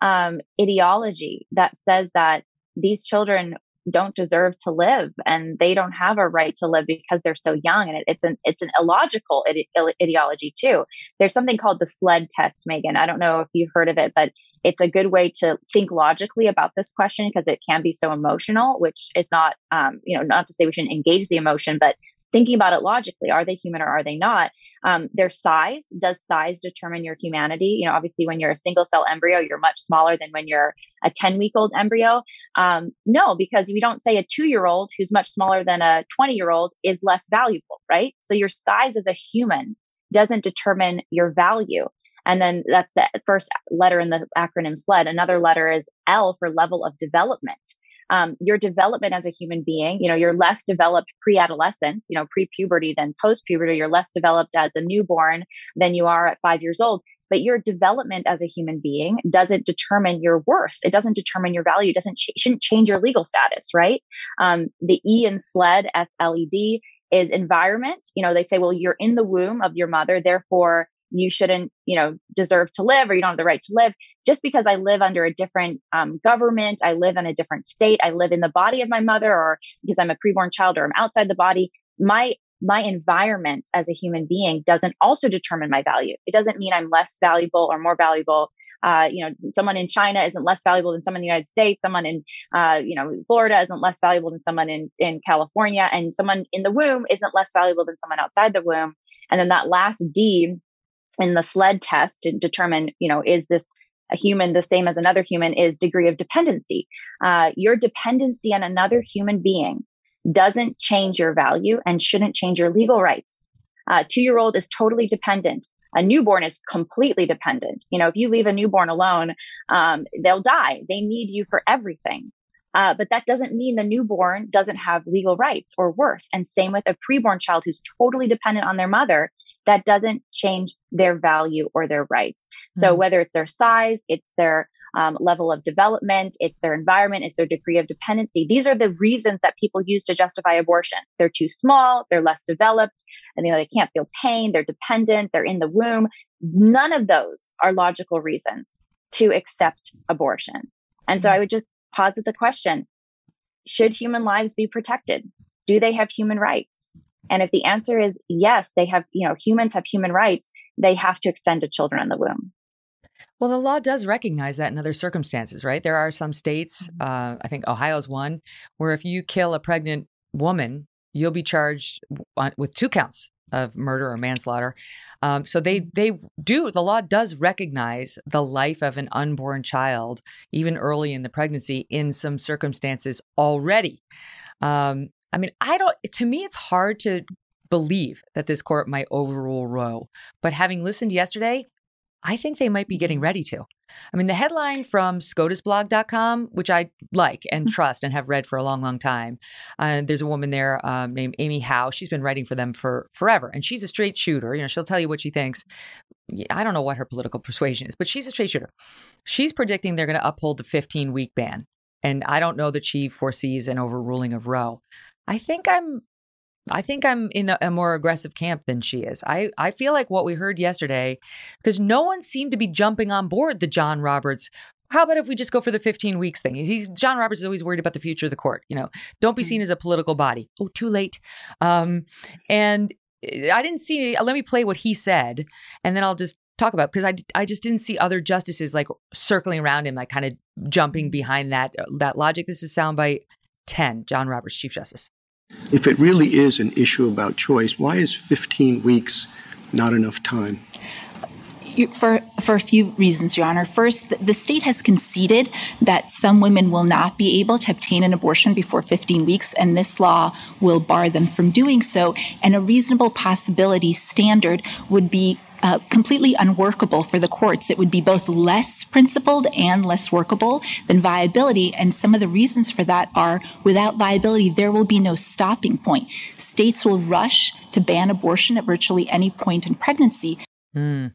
um, ideology that says that these children don't deserve to live and they don't have a right to live because they're so young and it, it's an it's an illogical ide- ideology too there's something called the sled test Megyn i don't know if you've heard of it but it's a good way to think logically about this question because it can be so emotional which is not um, you know not to say we shouldn't engage the emotion but thinking about it logically are they human or are they not? Um, their size does size determine your humanity? You know obviously when you're a single cell embryo you're much smaller than when you're a 10 week old embryo. Um, no because we don't say a two year old who's much smaller than a 20 year old is less valuable right? So your size as a human doesn't determine your value and then that's the first letter in the acronym SLED. Another letter is L for level of development um, your development as a human being. You know, you're less developed pre-adolescence, you know, pre-puberty than post-puberty. You're less developed as a newborn than you are at five years old. But your development as a human being doesn't determine your worth. It doesn't determine your value. It doesn't ch- shouldn't change your legal status, right? Um, the E in SLED, S L E D, is environment. You know, they say, well, you're in the womb of your mother, therefore you shouldn't, you know, deserve to live or you don't have the right to live. Just because I live under a different um, government, I live in a different state, I live in the body of my mother, or because I'm a preborn child or I'm outside the body, my my environment as a human being doesn't also determine my value. It doesn't mean I'm less valuable or more valuable. Uh, you know, someone in China isn't less valuable than someone in the United States. Someone in, uh, you know, Florida isn't less valuable than someone in in California, and someone in the womb isn't less valuable than someone outside the womb. And then that last D in the sled test to determine, you know, is this a human the same as another human is degree of dependency. Uh, your dependency on another human being doesn't change your value and shouldn't change your legal rights. Uh, two year old is totally dependent. A newborn is completely dependent. You know, if you leave a newborn alone, um, they'll die. They need you for everything. Uh, but that doesn't mean the newborn doesn't have legal rights or worth. And same with a preborn child who's totally dependent on their mother that doesn't change their value or their rights. Mm-hmm. So whether it's their size, it's their um, level of development, it's their environment, it's their degree of dependency. These are the reasons that people use to justify abortion. They're too small, they're less developed, and you know they can't feel pain, they're dependent, they're in the womb. None of those are logical reasons to accept abortion. And so mm-hmm. I would just posit the question, should human lives be protected? Do they have human rights? And if the answer is yes, they have, you know, humans have human rights, they have to extend to children in the womb. Well, the law does recognize that in other circumstances, right? There are some states, Mm-hmm. uh, I think Ohio's one, where if you kill a pregnant woman, you'll be charged with two counts of murder or manslaughter. Um, so they they do the law does recognize the life of an unborn child even early in the pregnancy in some circumstances already. Um, I mean, I don't, to me, it's hard to believe that this court might overrule Roe. But having listened yesterday, I think they might be getting ready to. I mean, the headline from SCOTUSblog.com, which I like and trust and have read for a long, long time. Uh, there's a woman there um, named Amy Howe. She's been writing for them for forever, and she's a straight shooter. You know, she'll tell you what she thinks. I don't know what her political persuasion is, but she's a straight shooter. She's predicting they're going to uphold the 15 week ban. And I don't know that she foresees an overruling of Roe. I think I'm I think I'm in a, a, more aggressive camp than she is. I, I feel like what we heard yesterday, because no one seemed to be jumping on board the John Roberts. How about if we just go for the 15 weeks thing? He's John Roberts is always worried about the future of the court. You know, don't be seen as a political body. Oh, too late. Um, and eh, I didn't see. Let me play what he said, and then I'll just talk about because I I just didn't see other justices like circling around him, like kind of jumping behind that that logic. This is soundbite 10. John Roberts, Chief Justice. If it really is an issue about choice, why is 15 weeks not enough time? For, for a few reasons, Your Honor. First, the state has conceded that some women will not be able to obtain an abortion before 15 weeks, and this law will bar them from doing so. And a reasonable possibility standard would be uh, completely unworkable for the courts. It would be both less principled and less workable than viability. And some of the reasons for that are without viability, there will be no stopping point. States will rush to ban abortion at virtually any point in pregnancy. Mm.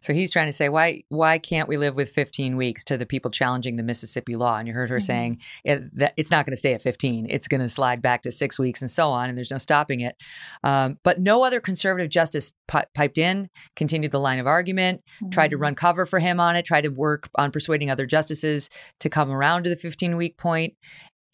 So he's trying to say why why can't we live with 15 weeks to the people challenging the Mississippi law? And you heard her mm-hmm. saying it, that it's not going to stay at 15; it's going to slide back to six weeks and so on, and there's no stopping it. Um, but no other conservative justice pi- piped in, continued the line of argument, mm-hmm. tried to mm-hmm. run cover for him on it, tried to work on persuading other justices to come around to the 15 week point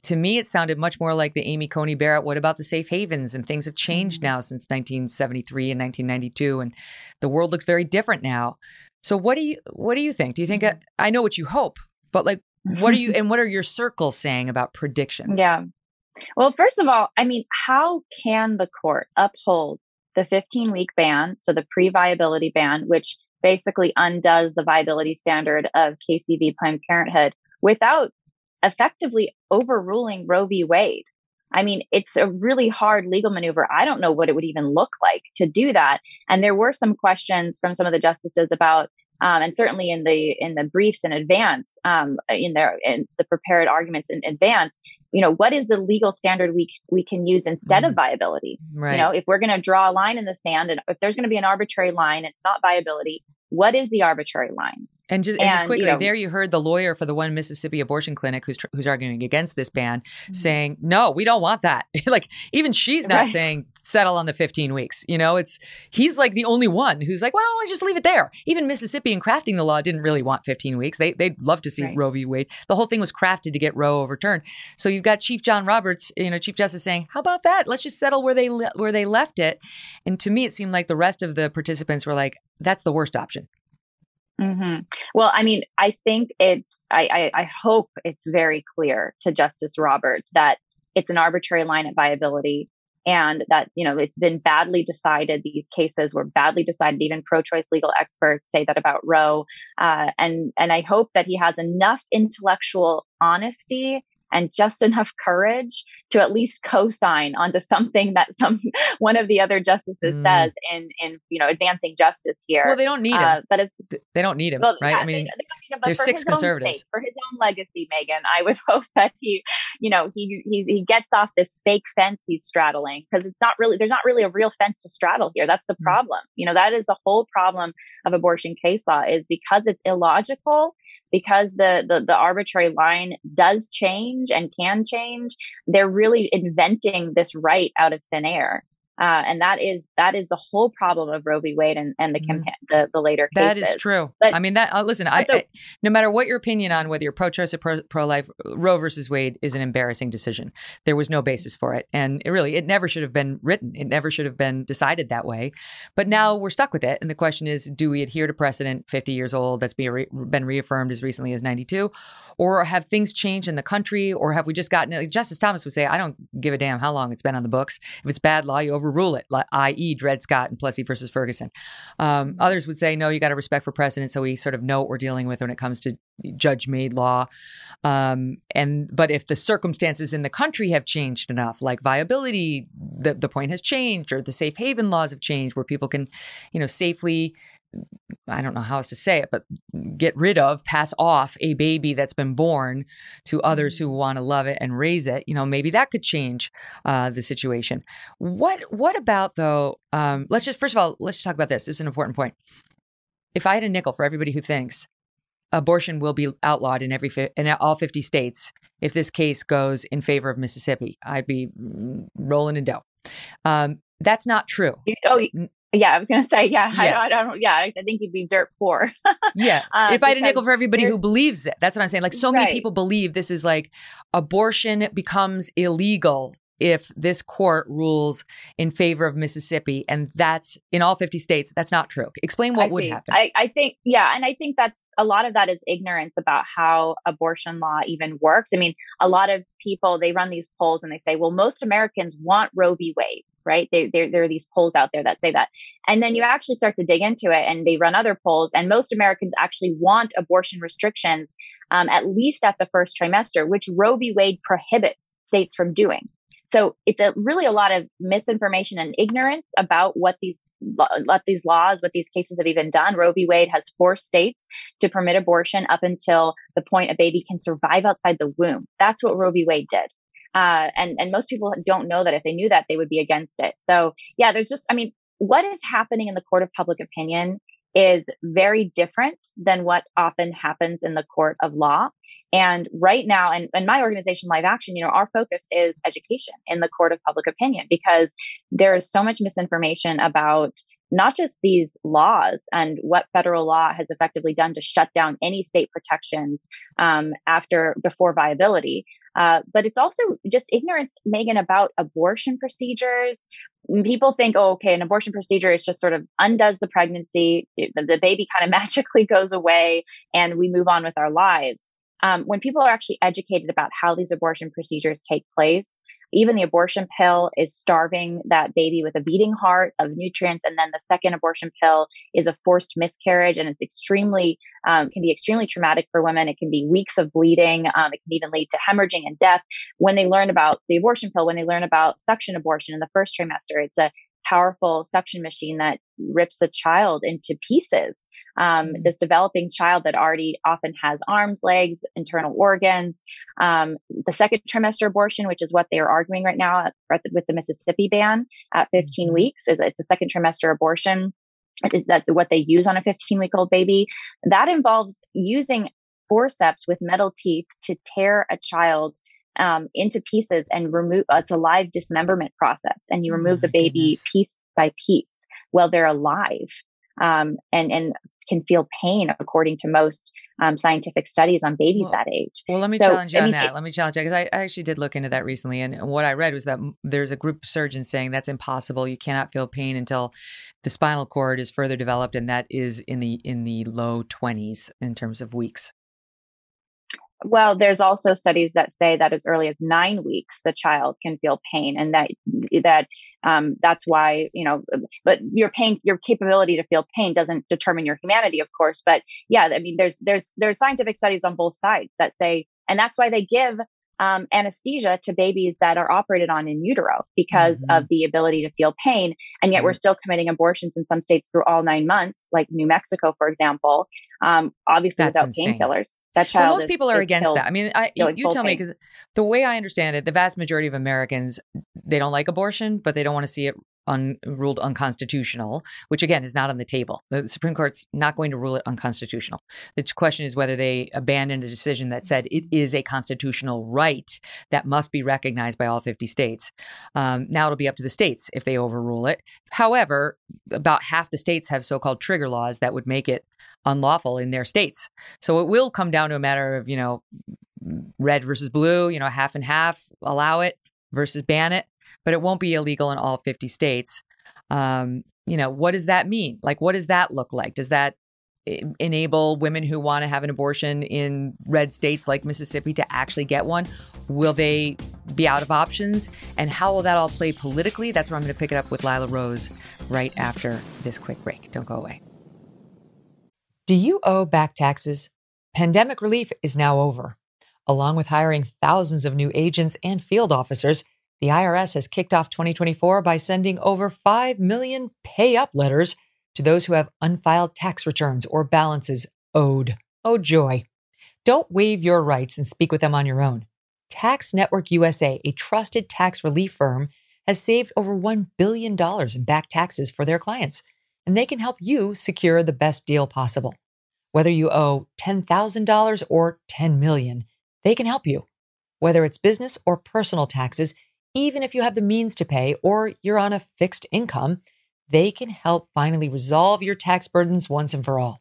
to me, it sounded much more like the Amy Coney Barrett. What about the safe havens? And things have changed mm-hmm. now since 1973 and 1992, and the world looks very different now. So, what do you what do you think? Do you think mm-hmm. I know what you hope, but like, what are you *laughs* and what are your circles saying about predictions? Yeah. Well, first of all, I mean, how can the court uphold the 15 week ban, so the pre viability ban, which basically undoes the viability standard of Casey v. Planned Parenthood, without effectively overruling Roe v. Wade. I mean, it's a really hard legal maneuver. I don't know what it would even look like to do that. And there were some questions from some of the justices about, um, and certainly in the in the briefs in advance, um, in their in the prepared arguments in advance, you know, what is the legal standard we we can use instead mm. of viability? Right. You know, if we're going to draw a line in the sand, and if there's going to be an arbitrary line, it's not viability. What is the arbitrary line? And just, and, and just quickly, you know, there you heard the lawyer for the one Mississippi abortion clinic who's who's arguing against this ban, mm-hmm. saying, "No, we don't want that." *laughs* like even she's not right. saying settle on the 15 weeks. You know, it's he's like the only one who's like, "Well, I just leave it there." Even Mississippi in crafting the law didn't really want 15 weeks. They they'd love to see right. Roe v. Wade. The whole thing was crafted to get Roe overturned. So you've got Chief John Roberts, you know, Chief Justice saying, "How about that? Let's just settle where they le- where they left it." And to me, it seemed like the rest of the participants were like, "That's the worst option." Mm-hmm. Well, I mean, I think it's, I, I, I hope it's very clear to Justice Roberts that it's an arbitrary line of viability and that you know it's been badly decided these cases were badly decided even pro-choice legal experts say that about roe uh, and and i hope that he has enough intellectual honesty and just enough courage to at least co-sign onto something that some *laughs* one of the other justices mm. says in in you know advancing justice here. Well, they don't need him, uh, but it's, they don't need him, well, right? Yeah, I mean, they, there's six conservatives sake, for his own legacy. Megyn. I would *laughs* hope that he, you know, he he he gets off this fake fence he's straddling because it's not really there's not really a real fence to straddle here. That's the mm. problem. You know, that is the whole problem of abortion case law is because it's illogical because the, the, the arbitrary line does change and can change, they're really inventing this right out of thin air. Uh, and that is that is the whole problem of Roe v. Wade and, and the, mm. the the later cases. That is true. But, I mean, that uh, listen, I, I, no matter what your opinion on whether you're pro-choice or pro, life Roe versus Wade is an embarrassing decision. There was no basis for it, and it really it never should have been written. It never should have been decided that way. But now we're stuck with it, and the question is, do we adhere to precedent? Fifty years old that's been re- been reaffirmed as recently as ninety two, or have things changed in the country, or have we just gotten? Like Justice Thomas would say, I don't give a damn how long it's been on the books. If it's bad law, you overrule it, like, i.e., Dred Scott and Plessy versus Ferguson. Um, others would say, no, you got to respect for precedent, so we sort of know what we're dealing with when it comes to judge-made law. Um, and but if the circumstances in the country have changed enough, like viability, the the point has changed, or the safe haven laws have changed, where people can, you know, safely I don't know how else to say it, but get rid of, pass off a baby that's been born to others who mm. want to love it and raise it. You know, maybe that could change uh, the situation. What What about though? Um, let's just first of all, let's just talk about this. This is an important point. If I had a nickel for everybody who thinks abortion will be outlawed in every in all 50 states if this case goes in favor of Mississippi, I'd be mm, rolling in dough. Um, that's not true. Oh, yeah, I was gonna say, yeah, yeah. I, I, don't, yeah, I, think you'd be dirt poor. *laughs* yeah, um, if I had a nickel for everybody who believes it, that's what I'm saying. Like, so right. many people believe this is like abortion becomes illegal if this court rules in favor of Mississippi, and that's in all 50 states. That's not true. Explain what I would happen. I, I, think, yeah, and I think that's a lot of that is ignorance about how abortion law even works. I mean, a lot of people they run these polls and they say, well, most Americans want Roe v. Wade right? They, there are these polls out there that say that. And then you actually start to dig into it and they run other polls. And most Americans actually want abortion restrictions, um, at least at the first trimester, which Roe v. Wade prohibits states from doing. so it's a really a lot of misinformation and ignorance about what these what these laws, what these cases have even done. Roe v. Wade has forced states to permit abortion up until the point a baby can survive outside the womb. That's what Roe v. Wade did. Uh, and and most people don't know that if they knew that they would be against it. So yeah, there's just I mean, what is happening in the court of public opinion is very different than what often happens in the court of law. And right now, and, and my organization, Live Action, you know, our focus is education in the court of public opinion because there is so much misinformation about not just these laws and what federal law has effectively done to shut down any state protections um, after before viability, uh, but it's also just ignorance, Megyn, about abortion procedures. People think, oh, okay, an abortion procedure is just sort of undoes the pregnancy, the, the baby kind of *laughs* magically goes away, and we move on with our lives. Um, when people are actually educated about how these abortion procedures take place, even the abortion pill is starving that baby with a beating heart of nutrients. And then the second abortion pill is a forced miscarriage. And it's extremely, um, can be extremely traumatic for women. It can be weeks of bleeding. Um, it can even lead to hemorrhaging and death. When they learn about the abortion pill, when they learn about suction abortion in the first trimester, it's a powerful suction machine that rips a child into pieces. Um, mm-hmm. This developing child that already often has arms, legs, internal organs. Um, the second trimester abortion, which is what they are arguing right now at, with the Mississippi ban at 15 mm-hmm. weeks, is it's a second trimester abortion. That's what they use on a 15 week old baby. That involves using forceps with metal teeth to tear a child um, into pieces and remove uh, it's a live dismemberment process and you remove oh the baby goodness. piece by piece while they're alive um, and and can feel pain according to most um, scientific studies on babies well, that age. Well, let me so, challenge you on that. Let me challenge you because I, I, actually did look into that recently, and what I read was that there's a group of surgeons saying that's impossible. You cannot feel pain until the spinal cord is further developed, and that is in the in the low 20s in terms of weeks. Well, there's also studies that say that as early as nine weeks, the child can feel pain, and that that um, that's why you know. But your pain, your capability to feel pain, doesn't determine your humanity, of course. But yeah, I mean, there's there's there's scientific studies on both sides that say, and that's why they give um, anesthesia to babies that are operated on in utero because mm-hmm. of the ability to feel pain. And yet mm-hmm. we're still committing abortions in some states through all nine months, like New Mexico, for example. Um, obviously That's without painkillers. That child. Well, most is, people are against that. I mean, I, you, you tell pain. me because the way I understand it, the vast majority of Americans they don't like abortion, but they don't want to see it un, ruled unconstitutional, which again is not on the table. The Supreme Court's not going to rule it unconstitutional. The question is whether they abandon a decision that said it is a constitutional right that must be recognized by all 50 states. Um, now it'll be up to the states if they overrule it. However, about half the states have so called trigger laws that would make it unlawful in their states. So it will come down to a matter of, you know, red versus blue, you know, half and half, allow it versus ban it but it won't be illegal in all 50 states. Um, you know, what does that mean? Like, what does that look like? Does that enable women who want to have an abortion in red states like Mississippi to actually get one? Will they be out of options? And how will that all play politically? That's where I'm going to pick it up with Lila Rose right after this quick break. Don't go away. Do you owe back taxes? Pandemic relief is now over. Along with hiring thousands of new agents and field officers, the IRS has kicked off 2024 by sending over 5 million pay up letters to those who have unfiled tax returns or balances owed. Oh, joy. Don't waive your rights and speak with them on your own. Tax Network USA, a trusted tax relief firm, has saved over $1 billion in back taxes for their clients, and they can help you secure the best deal possible. Whether you owe $10,000 or 10 million, they can help you. Whether it's business or personal taxes, even if you have the means to pay or you're on a fixed income, they can help finally resolve your tax burdens once and for all.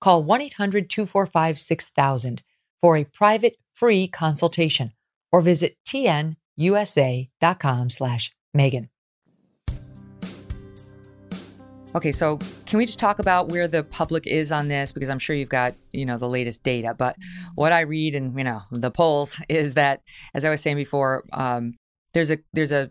Call 1 800 245 6000 for a private free consultation or visit tnusa.com slash Megyn. Okay, so can we just talk about where the public is on this? Because I'm sure you've got, you know, the latest data. But what I read and, you know, the polls *laughs* is that, as I was saying before, um, there's a there's a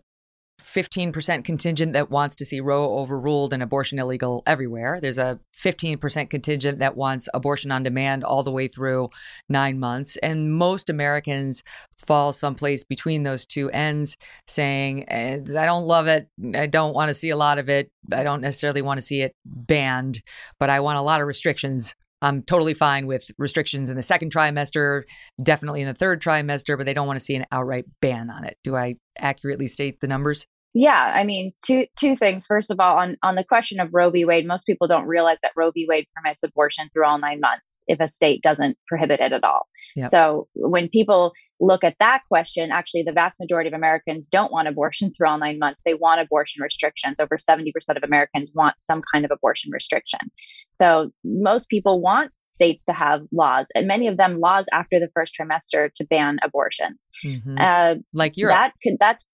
15% contingent that wants to see Roe overruled and abortion illegal everywhere. There's a 15% contingent that wants abortion on demand all the way through nine months. And most Americans fall someplace between those two ends, saying, eh, I don't love it. I don't want to see a lot of it. I don't necessarily want to see it banned, but I want a lot of restrictions I'm totally fine with restrictions in the second trimester, definitely in the third trimester, but they don't want to see an outright ban on it. Do I accurately state the numbers? Yeah, I mean, two two things. First of all, on on the question of Roe v. Wade, most people don't realize that Roe v. Wade permits abortion through all nine months if a state doesn't prohibit it at all. Yep. So when people look at that question, actually, the vast majority of Americans don't want abortion through all nine months. They want abortion restrictions. Over seventy percent of Americans want some kind of abortion restriction. So most people want states to have laws, and many of them laws after the first trimester to ban abortions. Mm-hmm. Uh, like Europe. That could, that's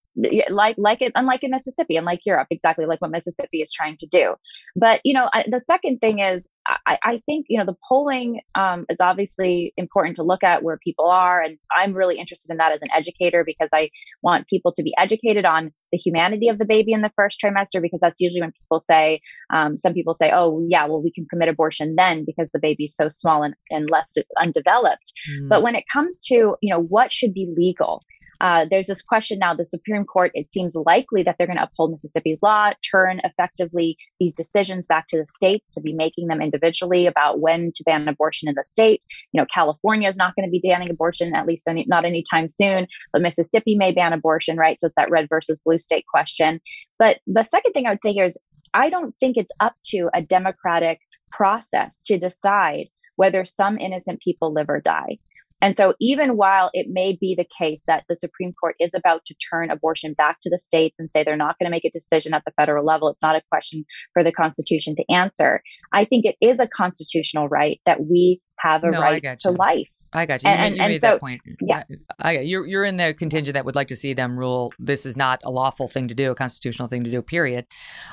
like like it unlike in mississippi unlike europe exactly like what mississippi is trying to do but you know I, the second thing is I, I, think you know the polling um, is obviously important to look at where people are and i'm really interested in that as an educator because i want people to be educated on the humanity of the baby in the first trimester because that's usually when people say um, some people say oh yeah well we can permit abortion then because the baby's so small and, and less undeveloped mm. but when it comes to you know what should be legal uh, there's this question now the Supreme Court, it seems likely that they're going to uphold Mississippi's law, turn effectively these decisions back to the states to be making them individually about when to ban abortion in the state. You know, California is not going to be banning abortion, at least any, not anytime soon, but Mississippi may ban abortion, right? So it's that red versus blue state question. But the second thing I would say here is I don't think it's up to a democratic process to decide whether some innocent people live or die. And so, even while it may be the case that the Supreme Court is about to turn abortion back to the states and say they're not going to make a decision at the federal level, it's not a question for the Constitution to answer. I think it is a constitutional right that we have a no, right to life. I got you. You, and, made, you made so, that point. Yeah, I, you're you're in the contingent that would like to see them rule. This is not a lawful thing to do, a constitutional thing to do. Period.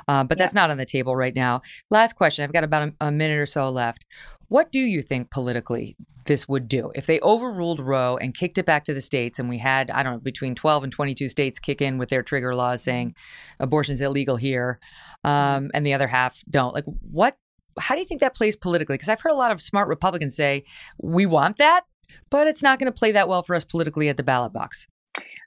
Uh, but that's not on the table right now. Last question. I've got about a, a minute or so left. What do you think politically this would do if they overruled Roe and kicked it back to the states and we had, I don't know, between 12 and 22 states kick in with their trigger laws saying abortion is illegal here um, and the other half don't? Like, what, how do you think that plays politically? Because I've heard a lot of smart Republicans say, we want that, but it's not going to play that well for us politically at the ballot box.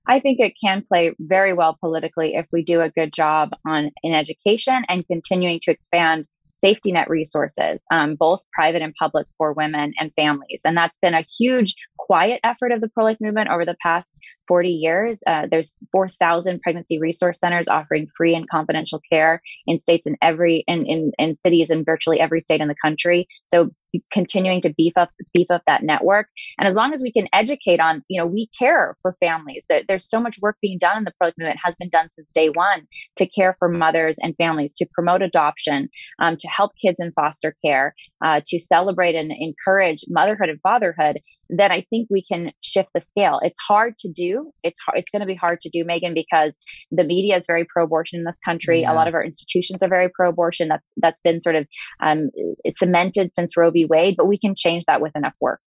I think it can play very well politically if we do a good job on in education and continuing to expand safety net resources, um, both private and public for women and families. And that's been a huge quiet effort of the pro life movement over the past 40 years. Uh, there's 4,000 pregnancy resource centers offering free and confidential care in states in every in, in in cities in virtually every state in the country. So continuing to beef up beef up that network, and as long as we can educate on, you know, we care for families. That there's so much work being done in the pro life movement has been done since day one to care for mothers and families, to promote adoption, um, to help kids in foster care, uh, to celebrate and encourage motherhood and fatherhood then I think we can shift the scale. It's hard to do. It's hard, it's going to be hard to do, Megyn, because the media is very pro-abortion in this country. Yeah. A lot of our institutions are very pro-abortion. That's that's been sort of um, it's cemented since Roe v. Wade, but we can change that with enough work.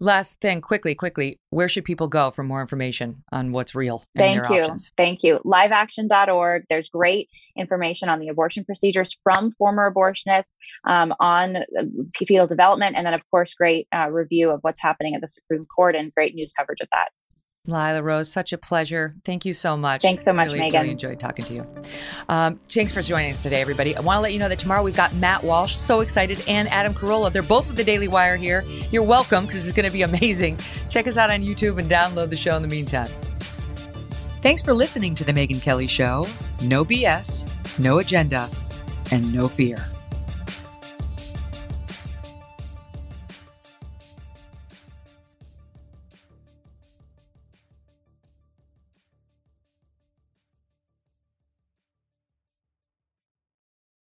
Last thing, quickly, quickly, where should people go for more information on what's real? Thank you. Options? Thank you. Liveaction.org. There's great information on the abortion procedures from former abortionists um, on uh, fetal development. And then, of course, great uh, review of what's happening at the Supreme Court and great news coverage of that. Lila Rose, such a pleasure. Thank you so much. Thanks so much, really, Megyn. Really enjoyed talking to you. Um, thanks for joining us today, everybody. I want to let you know that tomorrow we've got Matt Walsh, so excited, and Adam Carolla. They're both with the Daily Wire here. You're welcome because it's going to be *laughs* amazing. Check us out on YouTube and download the show in the meantime. Thanks for listening to The Megyn Kelly Show. No BS, no agenda, and no fear.